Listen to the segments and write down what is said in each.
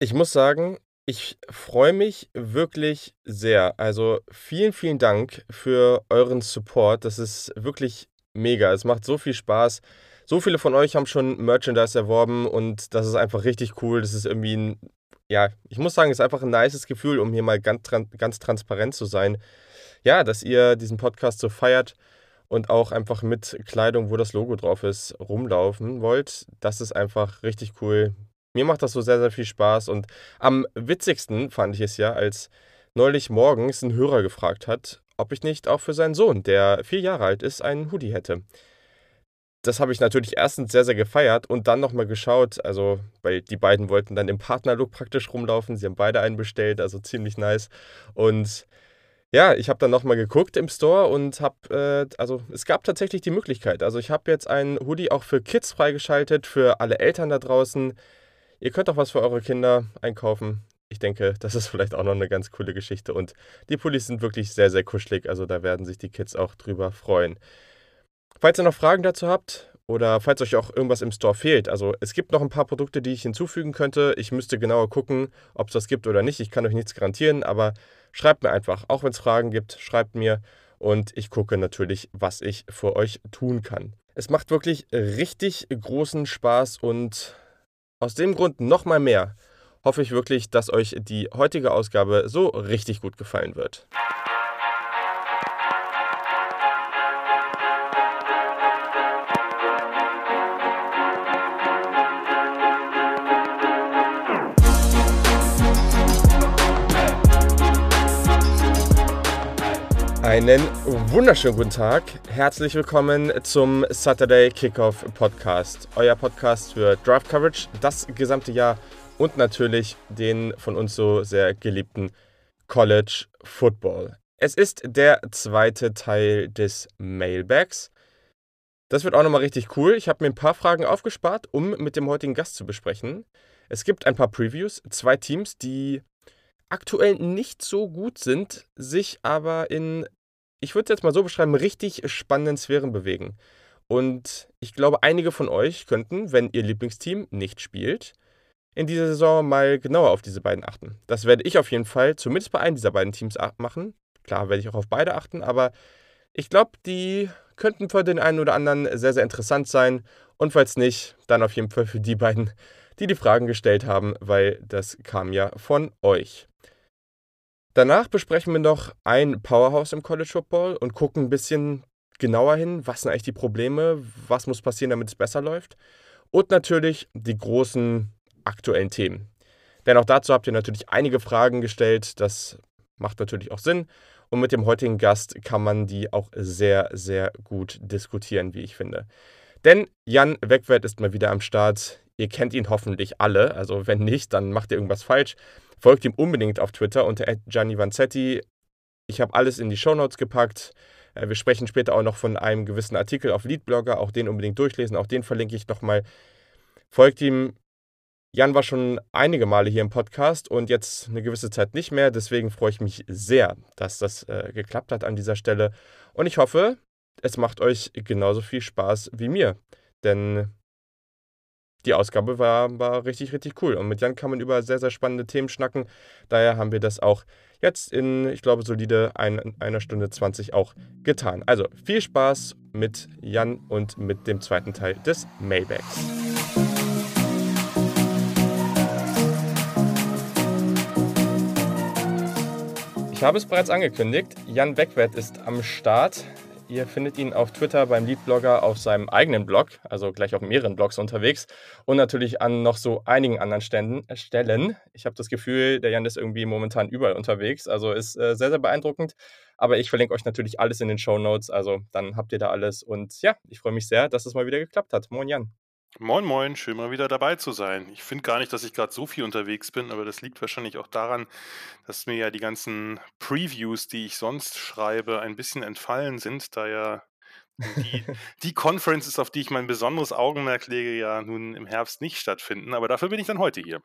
Ich muss sagen, ich freue mich wirklich sehr. Also, vielen, vielen Dank für euren Support. Das ist wirklich mega. Es macht so viel Spaß. So viele von euch haben schon Merchandise erworben und das ist einfach richtig cool. Das ist irgendwie 'n ja, ich muss sagen, es ist einfach 'n nices Gefühl, um hier mal ganz ganz transparent zu sein. Ja, dass ihr diesen Podcast so feiert und auch einfach mit Kleidung, wo das Logo drauf ist, rumlaufen wollt. Das ist einfach richtig cool. Mir macht das so sehr, sehr viel Spaß und am witzigsten fand ich es ja, als neulich morgens 'n Hörer gefragt hat, ob ich nicht auch für seinen Sohn, der 4 Jahre alt ist, einen Hoodie hätte. Das habe ich natürlich erstens sehr, sehr gefeiert und dann noch mal geschaut, also, weil die beiden wollten dann im Partnerlook praktisch rumlaufen. Sie haben beide einen bestellt, also ziemlich nice. Und ja, ich habe dann noch mal geguckt im Store und habe, äh also, es gab tatsächlich die Möglichkeit. Also, ich habe jetzt einen Hoodie auch für Kids freigeschaltet, für alle Eltern da draußen. Ihr könnt auch was für eure Kinder einkaufen. Ich denke, das ist vielleicht auch noch 'ne ganz coole Geschichte und die Pullis sind wirklich sehr, sehr kuschelig, also, da werden sich die Kids auch drüber freuen. Falls ihr noch Fragen dazu habt oder falls euch auch irgendwas im Store fehlt also, es gibt noch 'n paar Produkte, die ich hinzufügen könnte. Ich müsste genauer gucken, ob's das gibt oder nicht. Ich kann euch nichts garantieren, aber schreibt mir einfach. Auch wenn's Fragen gibt, schreibt mir und ich gucke natürlich, was ich für euch tun kann. Es macht wirklich richtig großen Spaß und aus dem Grund noch mal mehr hoffe ich wirklich, dass euch die heutige Ausgabe so richtig gut gefallen wird. Einen wunderschönen guten Tag. Herzlich willkommen zum Saturday Kickoff Podcast. Euer Podcast für Draft Coverage das gesamte Jahr und natürlich den von uns so sehr geliebten College Football. Es ist der 2. Teil des Mailbags. Das wird auch noch mal richtig cool. Ich habe mir 'n paar Fragen aufgespart, um mit dem heutigen Gast zu besprechen. Es gibt ein paar Previews, 2 Teams, die aktuell nicht so gut sind, sich aber in ich würde es jetzt mal so beschreiben, richtig spannenden Sphären bewegen. Und ich glaube, einige von euch könnten, wenn ihr Lieblingsteam nicht spielt, in dieser Saison mal genauer auf diese beiden achten. Das werde ich auf jeden Fall zumindest bei einem dieser beiden Teams machen. Klar werde ich auch auf beide achten, aber ich glaube, die könnten für den einen oder anderen sehr, sehr interessant sein und falls nicht, dann auf jeden Fall für die beiden, die die Fragen gestellt haben, weil das kam ja von euch. Danach besprechen wir noch ein Powerhouse im College Football und gucken 'n bisschen genauer hin, was sind eigentlich die Probleme, was muss passieren, damit es besser läuft und natürlich die großen aktuellen Themen. Denn auch dazu habt ihr natürlich einige Fragen gestellt. Das macht natürlich auch Sinn und mit dem heutigen Gast kann man die auch sehr, sehr gut diskutieren, wie ich finde. Denn Jan Wegwert ist mal wieder am Start. Ihr kennt ihn hoffentlich alle, also wenn nicht, dann macht ihr irgendwas falsch. Folgt ihm unbedingt auf Twitter unter @giannivanzetti. Ich habe alles in die Shownotes gepackt. Äh, wir sprechen später auch noch von einem gewissen Artikel auf Leadblogger, auch den unbedingt durchlesen, auch den verlinke ich noch mal. Folgt ihm. Jan war schon einige Male hier im Podcast und jetzt 'ne gewisse Zeit nicht mehr. Deswegen freue ich mich sehr, dass das, äh, geklappt hat an dieser Stelle und ich hoffe, es macht euch genauso viel Spaß wie mir, denn die Ausgabe war war richtig, richtig cool und mit Jan kann man über sehr, sehr spannende Themen schnacken. Daher haben wir das auch jetzt in, ich glaube, solide ein 1 Stunde 20 auch getan. Also, viel Spaß mit Jan und mit dem zweiten Teil des Mailbags. Ich habe es bereits angekündigt, Jan Wegwert ist am Start. Ihr findet ihn auf Twitter beim Leadblogger auf seinem eigenen Blog, also gleich auf mehreren Blogs unterwegs und natürlich an noch so einigen anderen Ständen äh, Stellen. Ich habe das Gefühl, der Jan ist irgendwie momentan überall unterwegs, also ist, äh, sehr, sehr beeindruckend. Aber ich verlinke euch natürlich alles in den Shownotes, also dann habt ihr da alles und ja, ich freue mich sehr, dass es mal wieder geklappt hat. Moin Jan. Moin, moin, schön mal wieder dabei zu sein. Ich finde gar nicht, dass ich grad so viel unterwegs bin, aber das liegt wahrscheinlich auch daran, dass mir ja die ganzen Previews, die ich sonst schreibe, ein bisschen entfallen sind, da ja die die Conferences, auf die ich mein besonderes Augenmerk lege, ja nun im Herbst nicht stattfinden, aber dafür bin ich dann heute hier.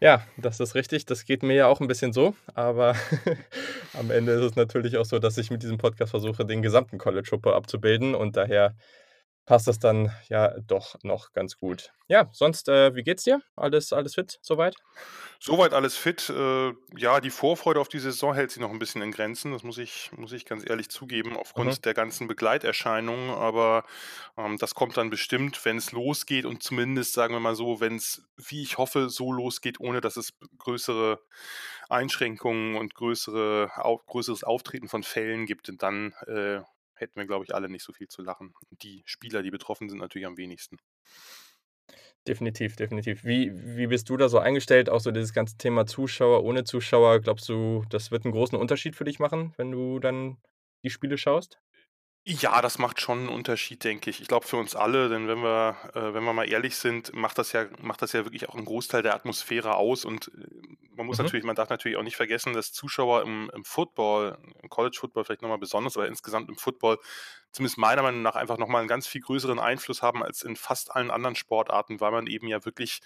Ja, das ist richtig. Das geht mir ja auch 'n bisschen so, aber am Ende ist es natürlich auch so, dass ich mit diesem Podcast versuche, den gesamten College Football abzubilden und daher passt das dann ja doch noch ganz gut. Ja, sonst, äh, wie geht's dir? Alles alles fit soweit? Soweit alles fit. Äh, ja, die Vorfreude auf die Saison hält sich noch ein bisschen in Grenzen. Das muss ich muss ich ganz ehrlich zugeben, Mhm. aufgrund der ganzen Begleiterscheinungen. Aber, ähm, das kommt dann bestimmt, wenn es losgeht und zumindest, sagen wir mal so, wenn es, wie ich hoffe, so losgeht, ohne dass es größere Einschränkungen und größere au größeres Auftreten von Fällen gibt, Und dann, äh, hätten wir, glaube ich, alle nicht so viel zu lachen. Die Spieler, die betroffen sind, natürlich am wenigsten. Definitiv, definitiv. Wie wie bist du da so eingestellt? Auch so dieses ganze Thema Zuschauer, ohne Zuschauer. Glaubst du, das wird 'n großen Unterschied für dich machen, wenn du dann die Spiele schaust? Ja, das macht schon 'n Unterschied, denke ich. Ich glaube für uns alle, denn wenn wir äh, wenn wir mal ehrlich sind, macht das ja macht das ja wirklich auch 'n Großteil der Atmosphäre aus und, äh, man muss Mhm. natürlich man darf natürlich auch nicht vergessen, dass Zuschauer im im Football, im College Football vielleicht noch mal besonders, aber insgesamt im Football zumindest meiner Meinung nach einfach noch mal 'n ganz viel größeren Einfluss haben als in fast allen anderen Sportarten, weil man eben ja wirklich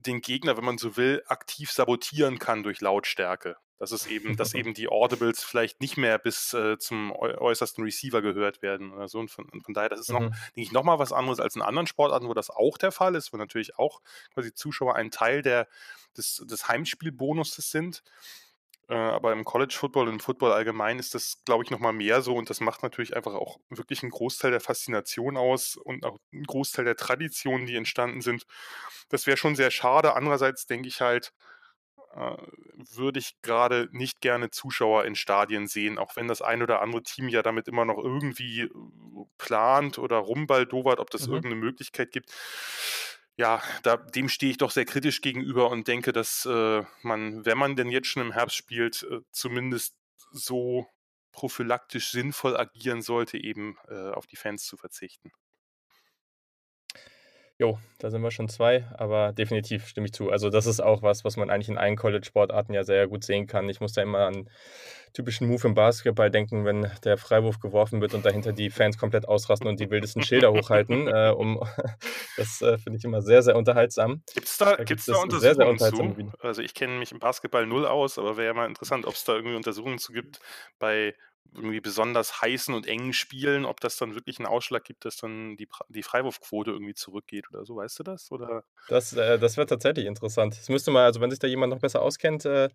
den Gegner, wenn man so will, aktiv sabotieren kann durch Lautstärke. Dass es eben dass eben die Audibles vielleicht nicht mehr bis, äh, zum äu äußersten Receiver gehört werden oder so und von und von daher, das ist noch Mhm. denke ich, noch mal was anderes als in anderen Sportarten, wo das auch der Fall ist, wo natürlich auch quasi Zuschauer ein Teil der des des Heimspielbonuses sind. Äh, aber im College Football und im Football allgemein ist das, glaube ich, noch mal mehr so und das macht natürlich einfach auch wirklich 'n Großteil der Faszination aus und auch 'n Großteil der Traditionen, die entstanden sind. Das wäre schon sehr schade. Andererseits denke ich halt, äh, würde ich grade nicht gerne Zuschauer in Stadien sehen, auch wenn das ein oder andere Team ja damit immer noch irgendwie, äh, plant oder rumbaldowert, ob das Mhm. irgend 'ne Möglichkeit gibt. Ja, da dem stehe ich doch sehr kritisch gegenüber und denke, dass, äh, man, wenn man denn jetzt schon im Herbst spielt, äh, zumindest so prophylaktisch sinnvoll agieren sollte, eben, äh, auf die Fans zu verzichten. Jo, da sind wir schon 2, aber definitiv stimme ich zu. Also, das ist auch was, was man eigentlich in allen College-Sportarten ja sehr gut sehen kann. Ich muss da immer an typischen Move im Basketball denken, wenn der Freiwurf geworfen wird und dahinter die Fans komplett ausrasten und die wildesten Schilder hochhalten, äh, um das, äh, finde ich immer sehr, sehr unterhaltsam. Gibt's da Da gibt gibt's da es sehr, sehr Untersuchungen zu? Also, ich kenne mich im Basketball null aus, aber wäre ja mal interessant, ob's da irgendwie Untersuchungen zu gibt bei irgendwie besonders heißen und engen Spielen, ob das dann wirklich 'n Ausschlag gibt, dass dann die die Freiwurfquote irgendwie zurückgeht oder so. Weißt du das, oder? Das äh, das wäre tatsächlich interessant. Das müsste mal also, wenn sich da jemand noch besser auskennt äh,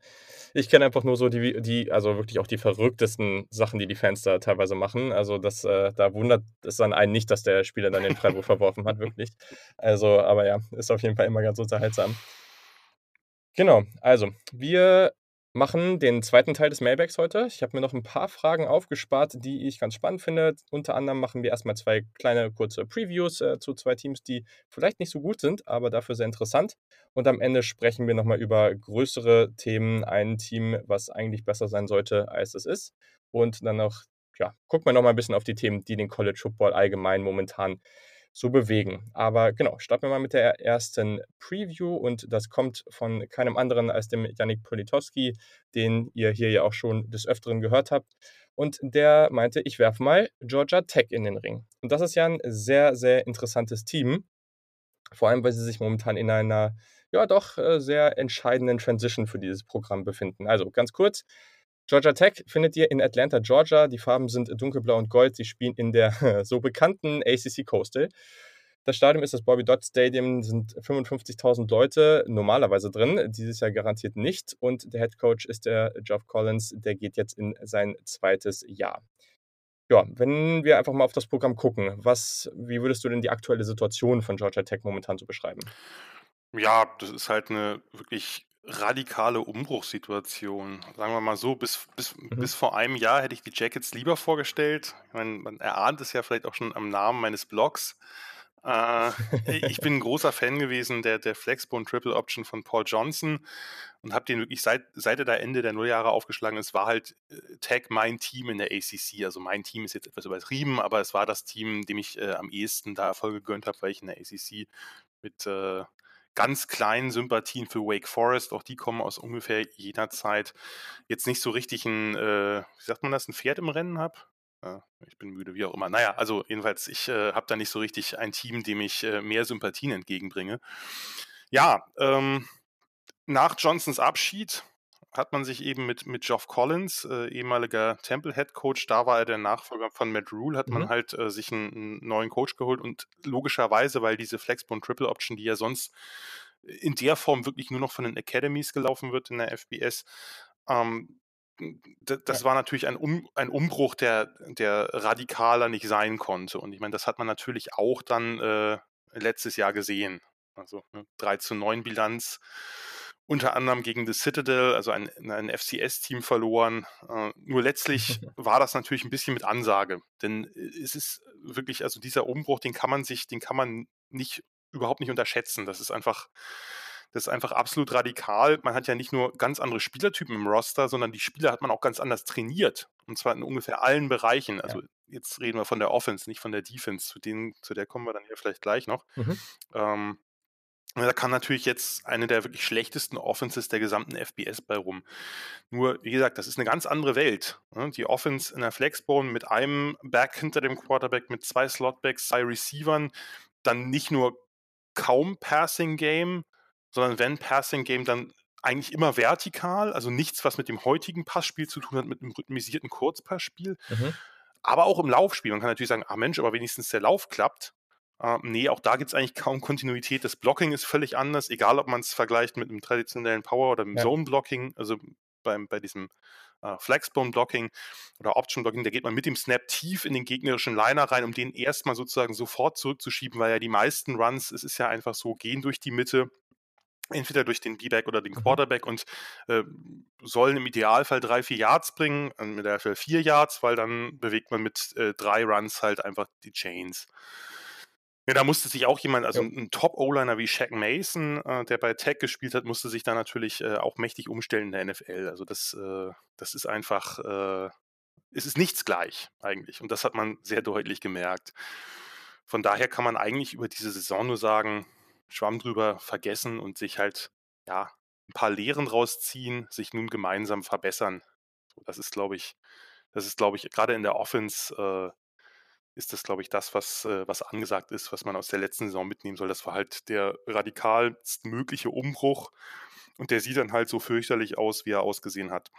ich kenne einfach nur so die die also, wirklich auch die verrücktesten Sachen, die die Fans da teilweise machen. Also, das äh, da wundert es dann einen nicht, dass der Spieler dann den Freiwurf verworfen hat, wirklich. Also, aber ja, ist auf jeden Fall immer ganz unterhaltsam. Genau, also, wir machen den 2. Teil des Mailbags heute. Ich habe mir noch 'n paar Fragen aufgespart, die ich ganz spannend finde. Unter anderem machen wir erst mal 2 kleine kurze Previews, äh, zu 2 Teams, die vielleicht nicht so gut sind, aber dafür sehr interessant. Und am Ende sprechen wir noch mal über größere Themen, ein Team, was eigentlich besser sein sollte, als es ist. Und dann noch, ja, gucken wir noch mal 'n bisschen auf die Themen, die den College Football allgemein momentan so bewegen. Aber genau, starten wir mal mit der ersten Preview und das kommt von keinem anderen als dem Yannick Politiowski, den ihr hier ja auch schon des Öfteren gehört habt. Und der meinte: „Ich werfe mal Georgia Tech in den Ring.“ Und das ist ja 'n sehr, sehr interessantes Team, vor allem, weil sie sich momentan in einer, ja doch, äh, sehr entscheidenden Transition für dieses Programm befinden. Also, ganz kurz: Georgia Tech findet ihr in Atlanta, Georgia. Die Farben sind dunkelblau und gold. Sie spielen in der so bekannten ACC Coastal. Das Stadion ist das Bobby-Dodd-Stadium, sind 55.000 Leute normalerweise drin, dieses Jahr garantiert nicht. Und der Head Coach ist der Geoff Collins, der geht jetzt in sein 2. Jahr. Ja, wenn wir einfach mal auf das Programm gucken, was wie würdest du denn die aktuelle Situation von Georgia Tech momentan so beschreiben? Ja, das ist halt 'ne wirklich radikale Umbruchssituation. Sagen wir mal so, bis bis Mhm. bis vor einem Jahr hätte ich die Jackets lieber vorgestellt. Ich meine, man erahnt es ja vielleicht auch schon am Namen meines Blogs. Äh, ich bin 'n großer Fan gewesen der der Flexbone Triple Option von Paul Johnson und habe den wirklich seit seit er da Ende der Nulljahre aufgeschlagen ist, war halt, äh, Tech mein Team in der ACC. Also, mein Team ist jetzt etwas übertrieben, aber es war das Team, dem ich, äh, am ehesten da Erfolge gegönnt habe, weil ich in der ACC mit, äh, ganz kleinen Sympathien für Wake Forest auch die kommen aus ungefähr jener Zeit, jetzt nicht so richtig 'n, äh, wie sagt man das, 'n Pferd im Rennen habe? Äh, ich bin müde, wie auch immer. Na ja, also, jedenfalls, ich, äh, habe da nicht so richtig ein Team, dem ich, äh, mehr Sympathien entgegenbringe. Ja, ähm, nach Johnsons Abschied hat man sich eben mit, mit Geoff Collins, äh, ehemaliger Temple Head Coach, da war er der Nachfolger von Matt Rule, hat mhm. man halt äh, sich einen, einen, neuen Coach geholt und logischerweise, weil diese Flexbone Triple Option, die ja sonst in der Form wirklich nur noch von den Academies gelaufen wird in der FBS, ähm, das war natürlich ein, um, ein Umbruch, der, der radikaler nicht sein konnte. Und ich meine, das hat man natürlich auch dann äh, letztes Jahr gesehen. Also ne, 3 zu 9 Bilanz, unter anderem gegen The Citadel, also ein, ein FCS-Team verloren. Äh, nur letztlich war das natürlich ein bisschen mit Ansage. Denn äh, es ist wirklich, also dieser Umbruch, den kann man sich, den kann man nicht überhaupt nicht unterschätzen. Das ist einfach, das ist einfach absolut radikal. Man hat ja nicht nur ganz andere Spielertypen im Roster, sondern die Spieler hat man auch ganz anders trainiert. Und zwar in ungefähr allen Bereichen. Also ja. jetzt reden wir von der Offense, nicht von der Defense. Zu, denen, zu der kommen wir dann hier vielleicht gleich noch. Mhm. Ähm, da kann natürlich jetzt eine der wirklich schlechtesten Offenses der gesamten FBS bei rum. Nur, wie gesagt, das ist eine ganz andere Welt. Ne? Die Offense in der Flexbone mit einem Back hinter dem Quarterback, mit zwei Slotbacks, zwei Receivern, dann nicht nur kaum Passing Game, sondern wenn Passing Game, dann eigentlich immer vertikal, also nichts, was mit dem heutigen Passspiel zu tun hat, mit einem rhythmisierten Kurzpassspiel. Mhm. Aber auch im Laufspiel. Man kann natürlich sagen, ah Mensch, aber wenigstens der Lauf klappt. Äh, nee, auch da gibt es eigentlich kaum Kontinuität. Das Blocking ist völlig anders, egal ob man es vergleicht mit einem traditionellen Power oder dem ja. Zone-Blocking, also beim, bei diesem äh, Flexbone-Blocking oder Option-Blocking, da geht man mit dem Snap tief in den gegnerischen Liner rein, um den erstmal sozusagen sofort zurückzuschieben, weil ja die meisten Runs, es ist ja einfach so, gehen durch die Mitte, entweder durch den B-Back oder den mhm. Quarterback und äh, sollen im Idealfall drei, vier Yards bringen, mit der Fall vier Yards, weil dann bewegt man mit äh, drei Runs halt einfach die Chains. Ja, da musste sich auch jemand, also ja. ein Top-O-Liner wie Shaq Mason, äh, der bei Tech gespielt hat, musste sich da natürlich äh, auch mächtig umstellen in der NFL. Also das, äh, das ist einfach, äh, es ist nichts gleich eigentlich. Und das hat man sehr deutlich gemerkt. Von daher kann man eigentlich über diese Saison nur sagen, Schwamm drüber vergessen und sich halt, ja, ein paar Lehren rausziehen, sich nun gemeinsam verbessern. Das ist, glaube ich, das ist, glaube ich, gerade in der Offense äh, ist das, glaube ich, das, was, äh, was angesagt ist, was man aus der letzten Saison mitnehmen soll. Das war halt der radikalst mögliche Umbruch und der sieht dann halt so fürchterlich aus, wie er ausgesehen hat.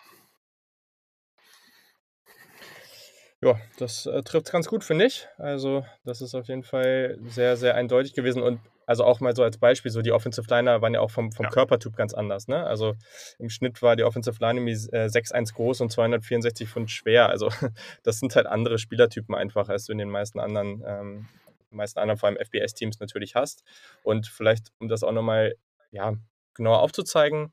Ja, das äh, trifft ganz gut, finde ich. Also, das ist auf jeden Fall sehr, sehr eindeutig gewesen. Und also auch mal so als Beispiel, so die Offensive Liner waren ja auch vom, vom ja. Körpertyp ganz anders. Ne? Also im Schnitt war die Offensive Line irgendwie äh, 6'1 groß und 264 Pfund schwer. Also das sind halt andere Spielertypen einfach, als du in den meisten anderen, ähm, meisten anderen vor allem FBS-Teams natürlich hast. Und vielleicht, um das auch nochmal ja, genauer aufzuzeigen,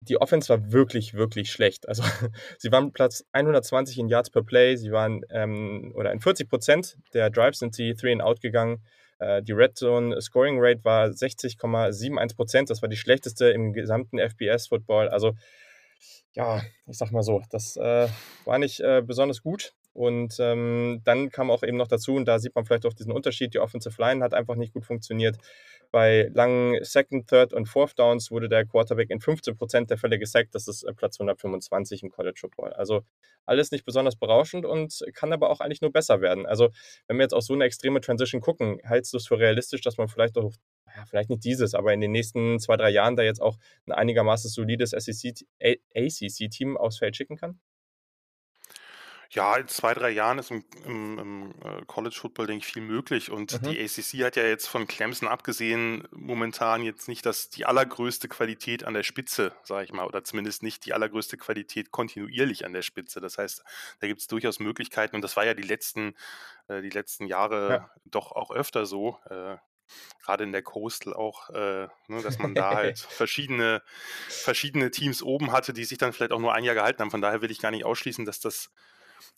die Offense war wirklich, wirklich schlecht. Also sie waren Platz 120 in Yards per Play, sie waren, ähm, oder in 40 Prozent der Drives sind sie 3 and out gegangen. Äh, die Red Zone Scoring Rate war 60,71 Prozent. Das war die schlechteste im gesamten FBS-Football. Also, ja, ich sag mal so, das äh, war nicht äh, besonders gut. Und ähm, dann kam auch eben noch dazu, und da sieht man vielleicht auch diesen Unterschied, die Offensive Line hat einfach nicht gut funktioniert. Bei langen Second, Third und Fourth Downs wurde der Quarterback in 15% der Fälle gesackt. Das ist äh, Platz 125 im College Football. Also alles nicht besonders berauschend und kann aber auch eigentlich nur besser werden. Also wenn wir jetzt auf so eine extreme Transition gucken, hältst du es für realistisch, dass man vielleicht auch ja, vielleicht nicht dieses, aber in den nächsten zwei, drei Jahren da jetzt auch ein einigermaßen solides SEC, ACC-Team aufs Feld schicken kann? Ja, in zwei, drei Jahren ist im, im, im äh, College Football, denke ich, viel möglich. Und mhm. die ACC hat ja jetzt von Clemson abgesehen momentan jetzt nicht das, die allergrößte Qualität an der Spitze, sage ich mal, oder zumindest nicht die allergrößte Qualität kontinuierlich an der Spitze. Das heißt, da gibt es durchaus Möglichkeiten. Und das war ja die letzten, äh, die letzten Jahre ja. doch auch öfter so. Äh, gerade in der Coastal auch, äh, ne, dass man da halt verschiedene, verschiedene Teams oben hatte, die sich dann vielleicht auch nur ein Jahr gehalten haben. Von daher will ich gar nicht ausschließen, dass das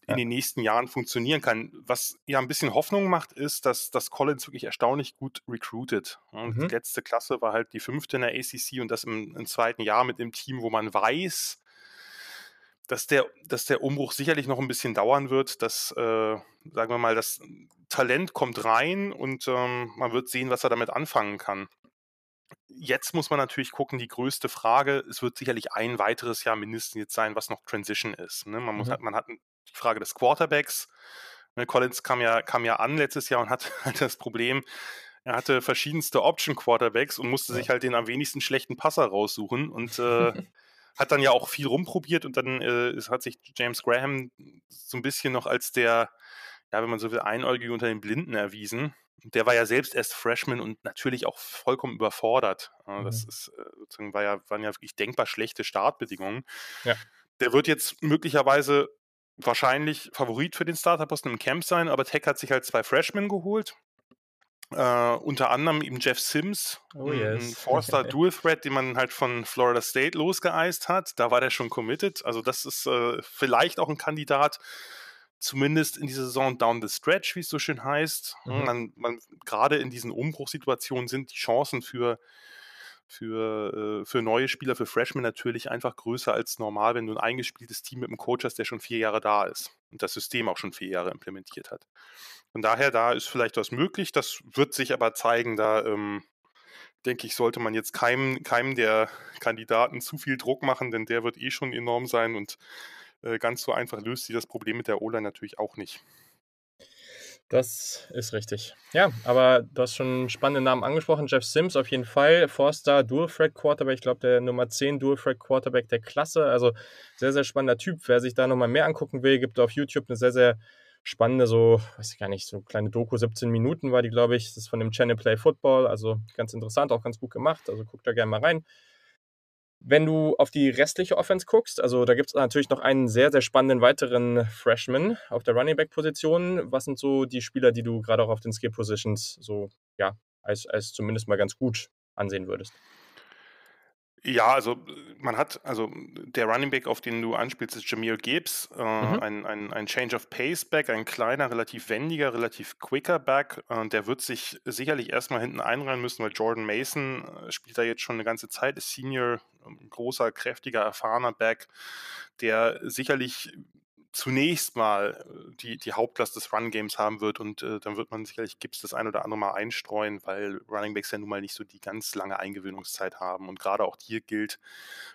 in den nächsten Jahren funktionieren kann. Was ja ein bisschen Hoffnung macht, ist, dass, dass Collins wirklich erstaunlich gut recruited. Und mhm. Die letzte Klasse war halt die fünfte in der ACC und das im, im zweiten Jahr mit dem Team, wo man weiß, dass der, dass der Umbruch sicherlich noch ein bisschen dauern wird. Dass, äh, sagen wir mal, das Talent kommt rein und ähm, man wird sehen, was er damit anfangen kann. Jetzt muss man natürlich gucken, die größte Frage, es wird sicherlich ein weiteres Jahr mindestens jetzt sein, was noch Transition ist. Ne? Man, muss, mhm. man hat die Frage des Quarterbacks. Ne, Collins kam ja, kam ja an letztes Jahr und hat halt das Problem, er hatte verschiedenste Option-Quarterbacks und musste ja. sich halt den am wenigsten schlechten Passer raussuchen. Und äh, hat dann ja auch viel rumprobiert und dann äh, es hat sich James Graham so ein bisschen noch als der, ja, wenn man so will, Einäugige unter den Blinden erwiesen. Der war ja selbst erst Freshman und natürlich auch vollkommen überfordert. Mhm. Das ist, äh, sozusagen war ja, waren ja wirklich denkbar schlechte Startbedingungen. Ja. Der wird jetzt möglicherweise wahrscheinlich Favorit für den Starterposten im Camp sein, aber Tech hat sich halt zwei Freshmen geholt. Uh, unter anderem eben Jeff Sims, oh, yes. ein Four-Star Dual Threat, den man halt von Florida State losgeeist hat. Da war der schon committed. Also, das ist uh, vielleicht auch ein Kandidat, zumindest in dieser Saison down the stretch, wie es so schön heißt. Mhm. Man, man, gerade in diesen Umbruchssituationen sind die Chancen für für, äh, für neue Spieler, für Freshmen natürlich einfach größer als normal, wenn du ein eingespieltes Team mit einem Coach hast, der schon vier Jahre da ist und das System auch schon vier Jahre implementiert hat. Von daher, da ist vielleicht was möglich. Das wird sich aber zeigen, da ähm, denke ich, sollte man jetzt keinem, keinem der Kandidaten zu viel Druck machen, denn der wird eh schon enorm sein und äh, ganz so einfach löst sie das Problem mit der O-Line natürlich auch nicht. Das ist richtig. Ja, aber du hast schon einen spannenden Namen angesprochen. Jeff Sims auf jeden Fall. Forster Dual Threat Quarterback, ich glaube der Nummer 10 Dual Threat Quarterback der Klasse. Also sehr, sehr spannender Typ. Wer sich da nochmal mehr angucken will, gibt auf YouTube eine sehr, sehr spannende, so, weiß ich gar nicht, so kleine Doku, 17 Minuten war die, glaube ich. Das ist von dem Channel Play Football. Also ganz interessant, auch ganz gut gemacht. Also guckt da gerne mal rein. Wenn du auf die restliche Offense guckst, also da gibt es natürlich noch einen sehr, sehr spannenden weiteren Freshman auf der Running Back Position. Was sind so die Spieler, die du gerade auch auf den Skill Positions so, ja, als, als zumindest mal ganz gut ansehen würdest? Ja, also man hat, also der Running Back, auf den du anspielst, ist Jameer Gibbs, äh, mhm. ein, ein, ein Change of Pace Back, ein kleiner, relativ wendiger, relativ quicker Back. Äh, der wird sich sicherlich erstmal hinten einreihen müssen, weil Jordan Mason äh, spielt da jetzt schon eine ganze Zeit, ist Senior, großer, kräftiger, erfahrener Back, der sicherlich zunächst mal äh, die, die Hauptlast des Run-Games haben wird und äh, dann wird man sicherlich Gibbs das ein oder andere Mal einstreuen, weil Running Backs ja nun mal nicht so die ganz lange Eingewöhnungszeit haben und gerade auch hier gilt,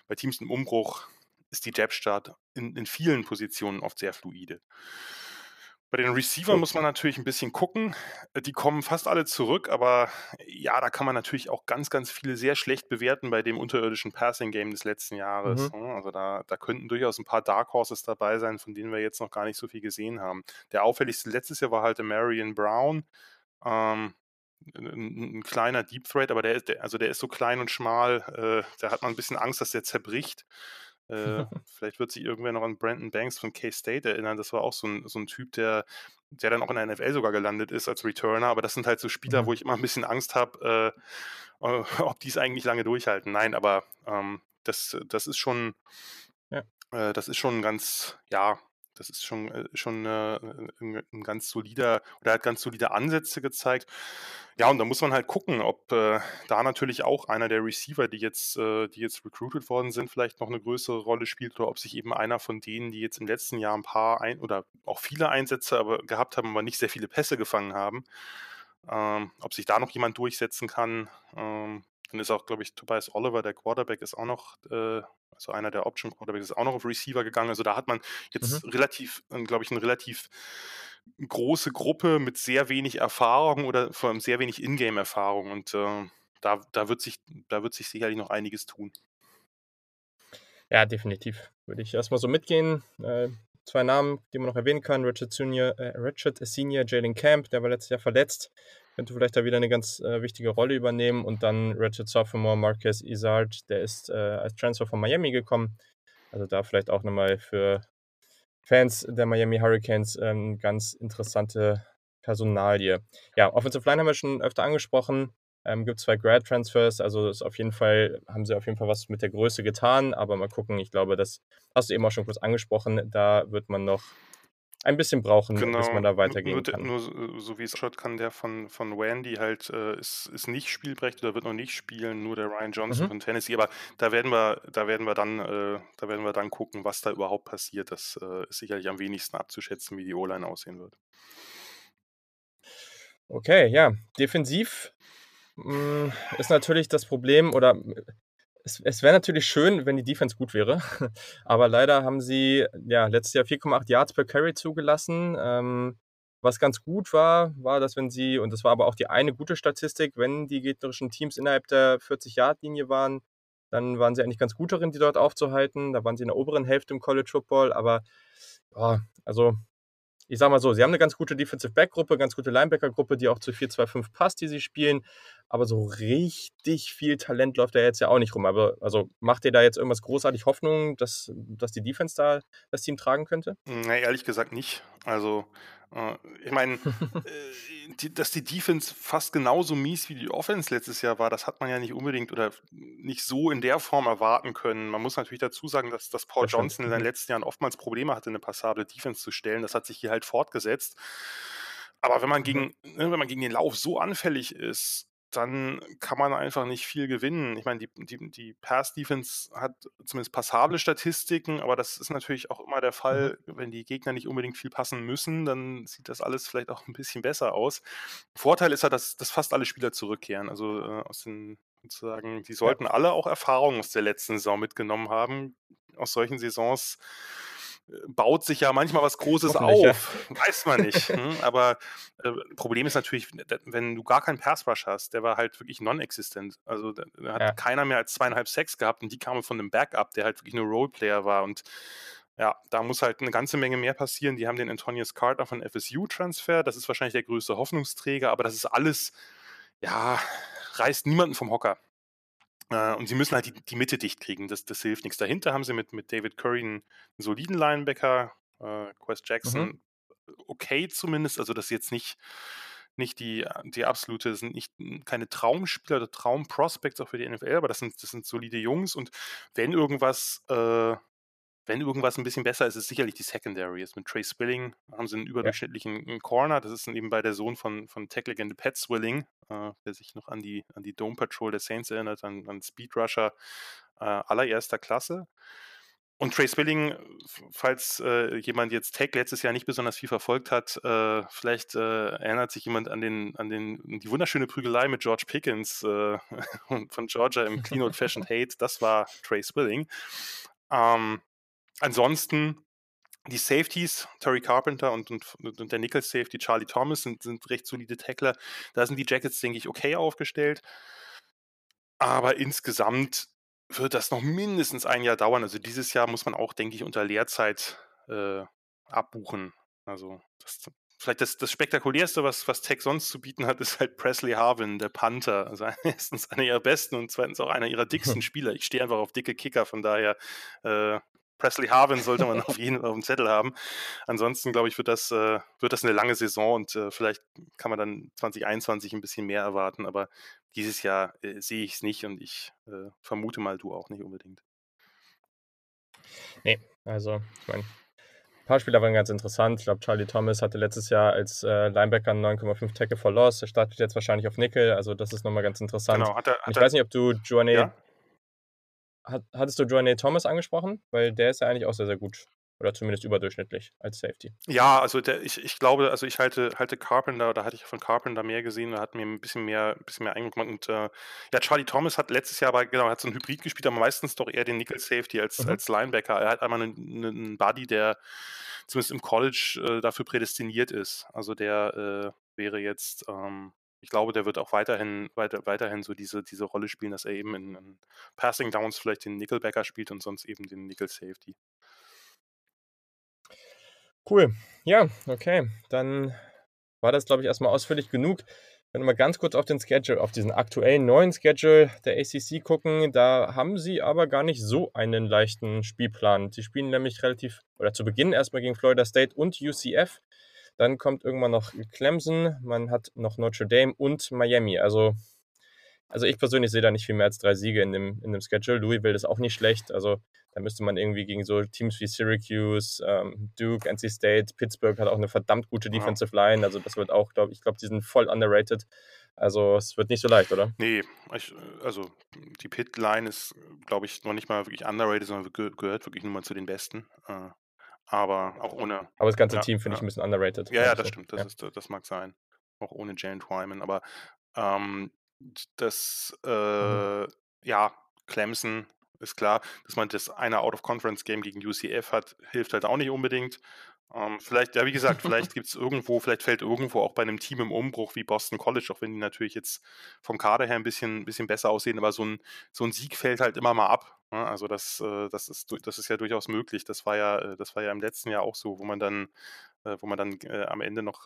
bei Teams im Umbruch ist die Jab-Start in, in vielen Positionen oft sehr fluide. Bei den Receivern muss man natürlich ein bisschen gucken. Äh, die kommen fast alle zurück, aber ja, da kann man natürlich auch ganz, ganz viele sehr schlecht bewerten bei dem unterirdischen Passing-Game des letzten Jahres. Mhm. Ne? Also da, da könnten durchaus ein paar Dark Horses dabei sein, von denen wir jetzt noch gar nicht so viel gesehen haben. Der auffälligste letztes Jahr war halt der Marion Brown. Ähm, ein, ein, kleiner Deep Thread, aber der ist, der, also der ist so klein und schmal, äh, da hat man ein bisschen Angst, dass der zerbricht. Äh, vielleicht wird sich irgendwer noch an Brandon Banks von K-State erinnern. Das war auch so ein, so ein Typ, der, der dann auch in der NFL sogar gelandet ist als Returner. Aber das sind halt so Spieler, mhm. wo ich immer ein bisschen Angst habe, äh, äh ob die es eigentlich lange durchhalten. Nein, aber ähm, das, das ist schon, ja. äh, das ist schon ganz, ja, das ist schon, äh, schon äh, ein, ganz solider, oder hat ganz solide Ansätze gezeigt. Ja, und da muss man halt gucken, ob äh, da natürlich auch einer der Receiver, die jetzt, äh, die jetzt recruited worden sind, vielleicht noch eine größere Rolle spielt oder ob sich eben einer von denen, die jetzt im letzten Jahr ein paar ein oder auch viele Einsätze aber gehabt haben, aber nicht sehr viele Pässe gefangen haben, ähm, ob sich da noch jemand durchsetzen kann. Ähm, dann ist auch, glaube ich, Tobias Oliver, der Quarterback, ist auch noch äh, also einer der Option Quarterbacks ist auch noch auf Receiver gegangen. Also da hat man jetzt mhm. relativ, äh, glaube ich, eine relativ große Gruppe mit sehr wenig Erfahrung oder vor allem sehr wenig Ingame-Erfahrung. Und äh, da, da, wird sich, da wird sich sicherlich noch einiges tun. Ja, definitiv. Würde ich erstmal so mitgehen. Äh, zwei Namen, die man noch erwähnen kann: Richard Senior, äh, Richard Senior Jalen Camp, der war letztes Jahr verletzt könnte vielleicht da wieder eine ganz äh, wichtige Rolle übernehmen. Und dann Richard Sophomore, Marquez Izard, der ist äh, als Transfer von Miami gekommen. Also da vielleicht auch nochmal für Fans der Miami Hurricanes ähm, ganz interessante Personalie. Ja, Offensive Line haben wir schon öfter angesprochen. Ähm, gibt zwei Grad Transfers, also ist auf jeden Fall, haben sie auf jeden Fall was mit der Größe getan, aber mal gucken, ich glaube, das hast du eben auch schon kurz angesprochen, da wird man noch ein bisschen brauchen, genau. bis man da weitergehen nur, kann. Nur so wie es schaut, kann der von, von Wendy halt, äh, ist, ist nicht spielberechtigt oder wird noch nicht spielen, nur der Ryan Johnson mhm. von Tennessee. Aber da werden wir, da werden wir dann, äh, da werden wir dann gucken, was da überhaupt passiert. Das äh, ist sicherlich am wenigsten abzuschätzen, wie die O-Line aussehen wird. Okay, ja. Defensiv mh, hm, ist natürlich das Problem, oder es, es wäre natürlich schön, wenn die Defense gut wäre. Aber leider haben sie ja letztes Jahr 4,8 Yards per Carry zugelassen. Ähm, was ganz gut war, war, dass wenn sie, und das war aber auch die eine gute Statistik, wenn die gegnerischen Teams innerhalb der 40-Yard-Linie waren, Dann waren sie eigentlich ganz gut darin, die dort aufzuhalten. Da waren sie in der oberen Hälfte im College Football, aber oh, also ich sag mal so, sie haben eine ganz gute Defensive Back-Gruppe, ganz gute Linebacker-Gruppe, die auch zu 4-2-5 passt, die sie spielen. Aber so richtig viel Talent läuft da jetzt ja auch nicht rum. Aber also macht ihr da jetzt irgendwas großartig Hoffnung, dass, dass die Defense da das Team tragen könnte? Na, ehrlich gesagt nicht. Also äh, ich meine, äh, dass die Defense fast genauso mies wie die Offense letztes Jahr war, das hat man ja nicht unbedingt oder nicht so in der Form erwarten können. Man muss natürlich dazu sagen, dass, dass Paul das Johnson in den mhm. letzten Jahren oftmals Probleme hatte, eine passable Defense zu stellen. Das hat sich hier halt fortgesetzt. Aber wenn man gegen, ne, wenn man gegen den Lauf so anfällig ist, dann kann man einfach nicht viel gewinnen. Ich meine, die, die, die Pass-Defense hat zumindest passable Statistiken, aber das ist natürlich auch immer der Fall, mhm. wenn die Gegner nicht unbedingt viel passen müssen, dann sieht das alles vielleicht auch ein bisschen besser aus. Vorteil ist ja, dass, dass fast alle Spieler zurückkehren. Also äh, aus den sozusagen, die sollten alle auch Erfahrungen aus der letzten Saison mitgenommen haben. Aus solchen Saisons baut sich ja manchmal was Großes auf. Ja. Weiß man nicht. hm? Aber äh, Problem ist natürlich, wenn du gar keinen Pass Rush hast, der war halt wirklich non-existent. Also da, da hat ja. keiner mehr als zweieinhalb Sex gehabt und die kamen von einem Backup, der halt wirklich nur Roleplayer war. Und ja, da muss halt eine ganze Menge mehr passieren. Die haben den Antonius Carter von FSU transfer. Das ist wahrscheinlich der größte Hoffnungsträger, aber das ist alles, ja, reißt niemanden vom Hocker. Äh, und sie müssen halt die, die Mitte dicht kriegen. Das, das hilft nichts. Dahinter haben sie mit, mit David Curry einen, soliden Linebacker, äh, Quest Jackson, mhm. okay zumindest. Also das ist jetzt nicht, nicht die, die absolute, sind nicht keine Traumspieler oder Traumprospects auch für die NFL, aber das sind, das sind solide Jungs. Und wenn irgendwas äh, wenn irgendwas ein bisschen besser ist, ist sicherlich die Secondary. Jetzt mit Trey Swilling haben sie einen überdurchschnittlichen ja. Corner. Das ist eben bei der Sohn von, von Tech-Legende Pat Swilling, äh, der sich noch an die, an die Dome Patrol der Saints erinnert, an, an Speed Rusher äh, allererster Klasse. Und Trey Swilling, falls äh, jemand jetzt Tech letztes Jahr nicht besonders viel verfolgt hat, äh, vielleicht äh, erinnert sich jemand an, den, an den, die wunderschöne Prügelei mit George Pickens äh, von Georgia im Clean Old Fashioned Hate. Das war Trey Swilling. Ähm, Ansonsten die Safeties, Terry Carpenter und, und, und der Nickel Safety Charlie Thomas sind, sind recht solide Tackler. Da sind die Jackets, denke ich, okay aufgestellt. Aber insgesamt wird das noch mindestens ein Jahr dauern. Also dieses Jahr muss man auch, denke ich, unter Lehrzeit äh, abbuchen. Also das, vielleicht das, das Spektakulärste, was, was Tech sonst zu bieten hat, ist halt Presley Harvin, der Panther. Also erstens einer ihrer besten und zweitens auch einer ihrer dicksten Spieler. Ich stehe einfach auf dicke Kicker, von daher äh, Presley Harvin sollte man auf jeden Fall auf dem Zettel haben. Ansonsten, glaube ich, wird das, äh, wird das eine lange Saison und äh, vielleicht kann man dann 2021 ein bisschen mehr erwarten, aber dieses Jahr äh, sehe ich es nicht und ich äh, vermute mal, du auch nicht unbedingt. Nee, also, ich meine, ein paar Spieler waren ganz interessant. Ich glaube, Charlie Thomas hatte letztes Jahr als äh, Linebacker 9,5 Tackle for Loss. Er startet jetzt wahrscheinlich auf Nickel. Also, das ist nochmal ganz interessant. Genau, hat er, hat ich weiß nicht, ob du Joanne ja? Hat, hattest du Joanne Thomas angesprochen? Weil der ist ja eigentlich auch sehr, sehr gut. Oder zumindest überdurchschnittlich als Safety. Ja, also der, ich, ich glaube, also ich halte, halte Carpenter, oder hatte ich von Carpenter mehr gesehen, da hat mir ein bisschen mehr, ein bisschen mehr Eindruck gemacht. Und äh, ja, Charlie Thomas hat letztes Jahr aber, genau, hat so ein Hybrid gespielt, aber meistens doch eher den Nickel Safety als, mhm. als Linebacker. Er hat einmal einen, einen Buddy, der zumindest im College äh, dafür prädestiniert ist. Also der äh, wäre jetzt ähm, ich glaube, der wird auch weiterhin, weiter, weiterhin so diese, diese Rolle spielen, dass er eben in, in Passing Downs vielleicht den Nickelbacker spielt und sonst eben den Nickel Safety. Cool. Ja, okay. Dann war das, glaube ich, erstmal ausführlich genug. Wenn wir mal ganz kurz auf den Schedule, auf diesen aktuellen neuen Schedule der ACC gucken, da haben sie aber gar nicht so einen leichten Spielplan. Sie spielen nämlich relativ, oder zu Beginn erstmal gegen Florida State und UCF. Dann kommt irgendwann noch Clemson, man hat noch Notre Dame und Miami. Also, also ich persönlich sehe da nicht viel mehr als drei Siege in dem, in dem Schedule. Louisville ist auch nicht schlecht. Also da müsste man irgendwie gegen so Teams wie Syracuse, ähm, Duke, NC State, Pittsburgh hat auch eine verdammt gute Defensive Line. Also das wird auch, glaube ich, glaube, die sind voll underrated. Also es wird nicht so leicht, oder? Nee, ich, also die Pit-Line ist, glaube ich, noch nicht mal wirklich underrated, sondern gehört wirklich nur mal zu den Besten. Äh, aber auch ohne. Aber das ganze ja, Team finde ja. ich ein bisschen underrated. Ja, ja, das stimmt. Das, ist, das mag sein. Auch ohne Jalen Twyman. Aber ähm, das, mhm. äh, mhm. ja, Clemson ist klar, dass man das eine Out-of-Conference-Game gegen UCF hat, hilft halt auch nicht unbedingt. Ähm, vielleicht, ja, wie gesagt, vielleicht gibt es irgendwo, vielleicht fällt irgendwo auch bei einem Team im Umbruch wie Boston College, auch wenn die natürlich jetzt vom Kader her ein bisschen, bisschen besser aussehen, aber so ein, so ein Sieg fällt halt immer mal ab. Ne? Also das, äh, das, ist, das ist ja durchaus möglich. Das war ja, äh, das war ja im letzten Jahr auch so, wo man dann, äh, wo man dann am Ende noch,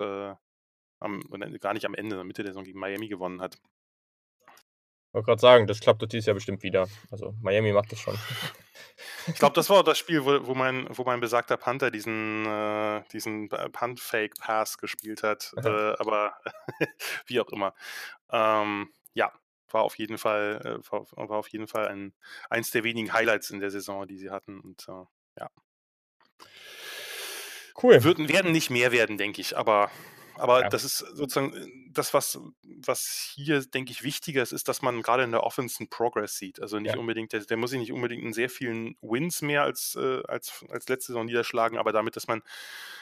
am, gar nicht am Ende, in der Mitte der Saison gegen Miami gewonnen hat. Ich wollte gerade sagen, das klappt dieses Jahr bestimmt wieder. Also Miami macht das schon. Ich glaube, das war das Spiel, wo, wo, mein, wo mein besagter Panther diesen, äh, diesen Punt-Fake-Pass gespielt hat. Äh, aber wie auch immer. Ähm, ja, war auf jeden Fall, äh, war, war, auf jeden Fall ein, eins der wenigen Highlights in der Saison, die sie hatten. Und äh, ja. Cool. Würden, werden nicht mehr werden, denke ich, aber aber ja. das ist sozusagen äh, das, was, was hier, denke ich, wichtiger ist, ist, dass man gerade in der Offense einen Progress sieht. Also nicht ja. unbedingt, der, der, muss sich nicht unbedingt in sehr vielen Wins mehr als, äh, als, als letzte Saison niederschlagen, aber damit, dass man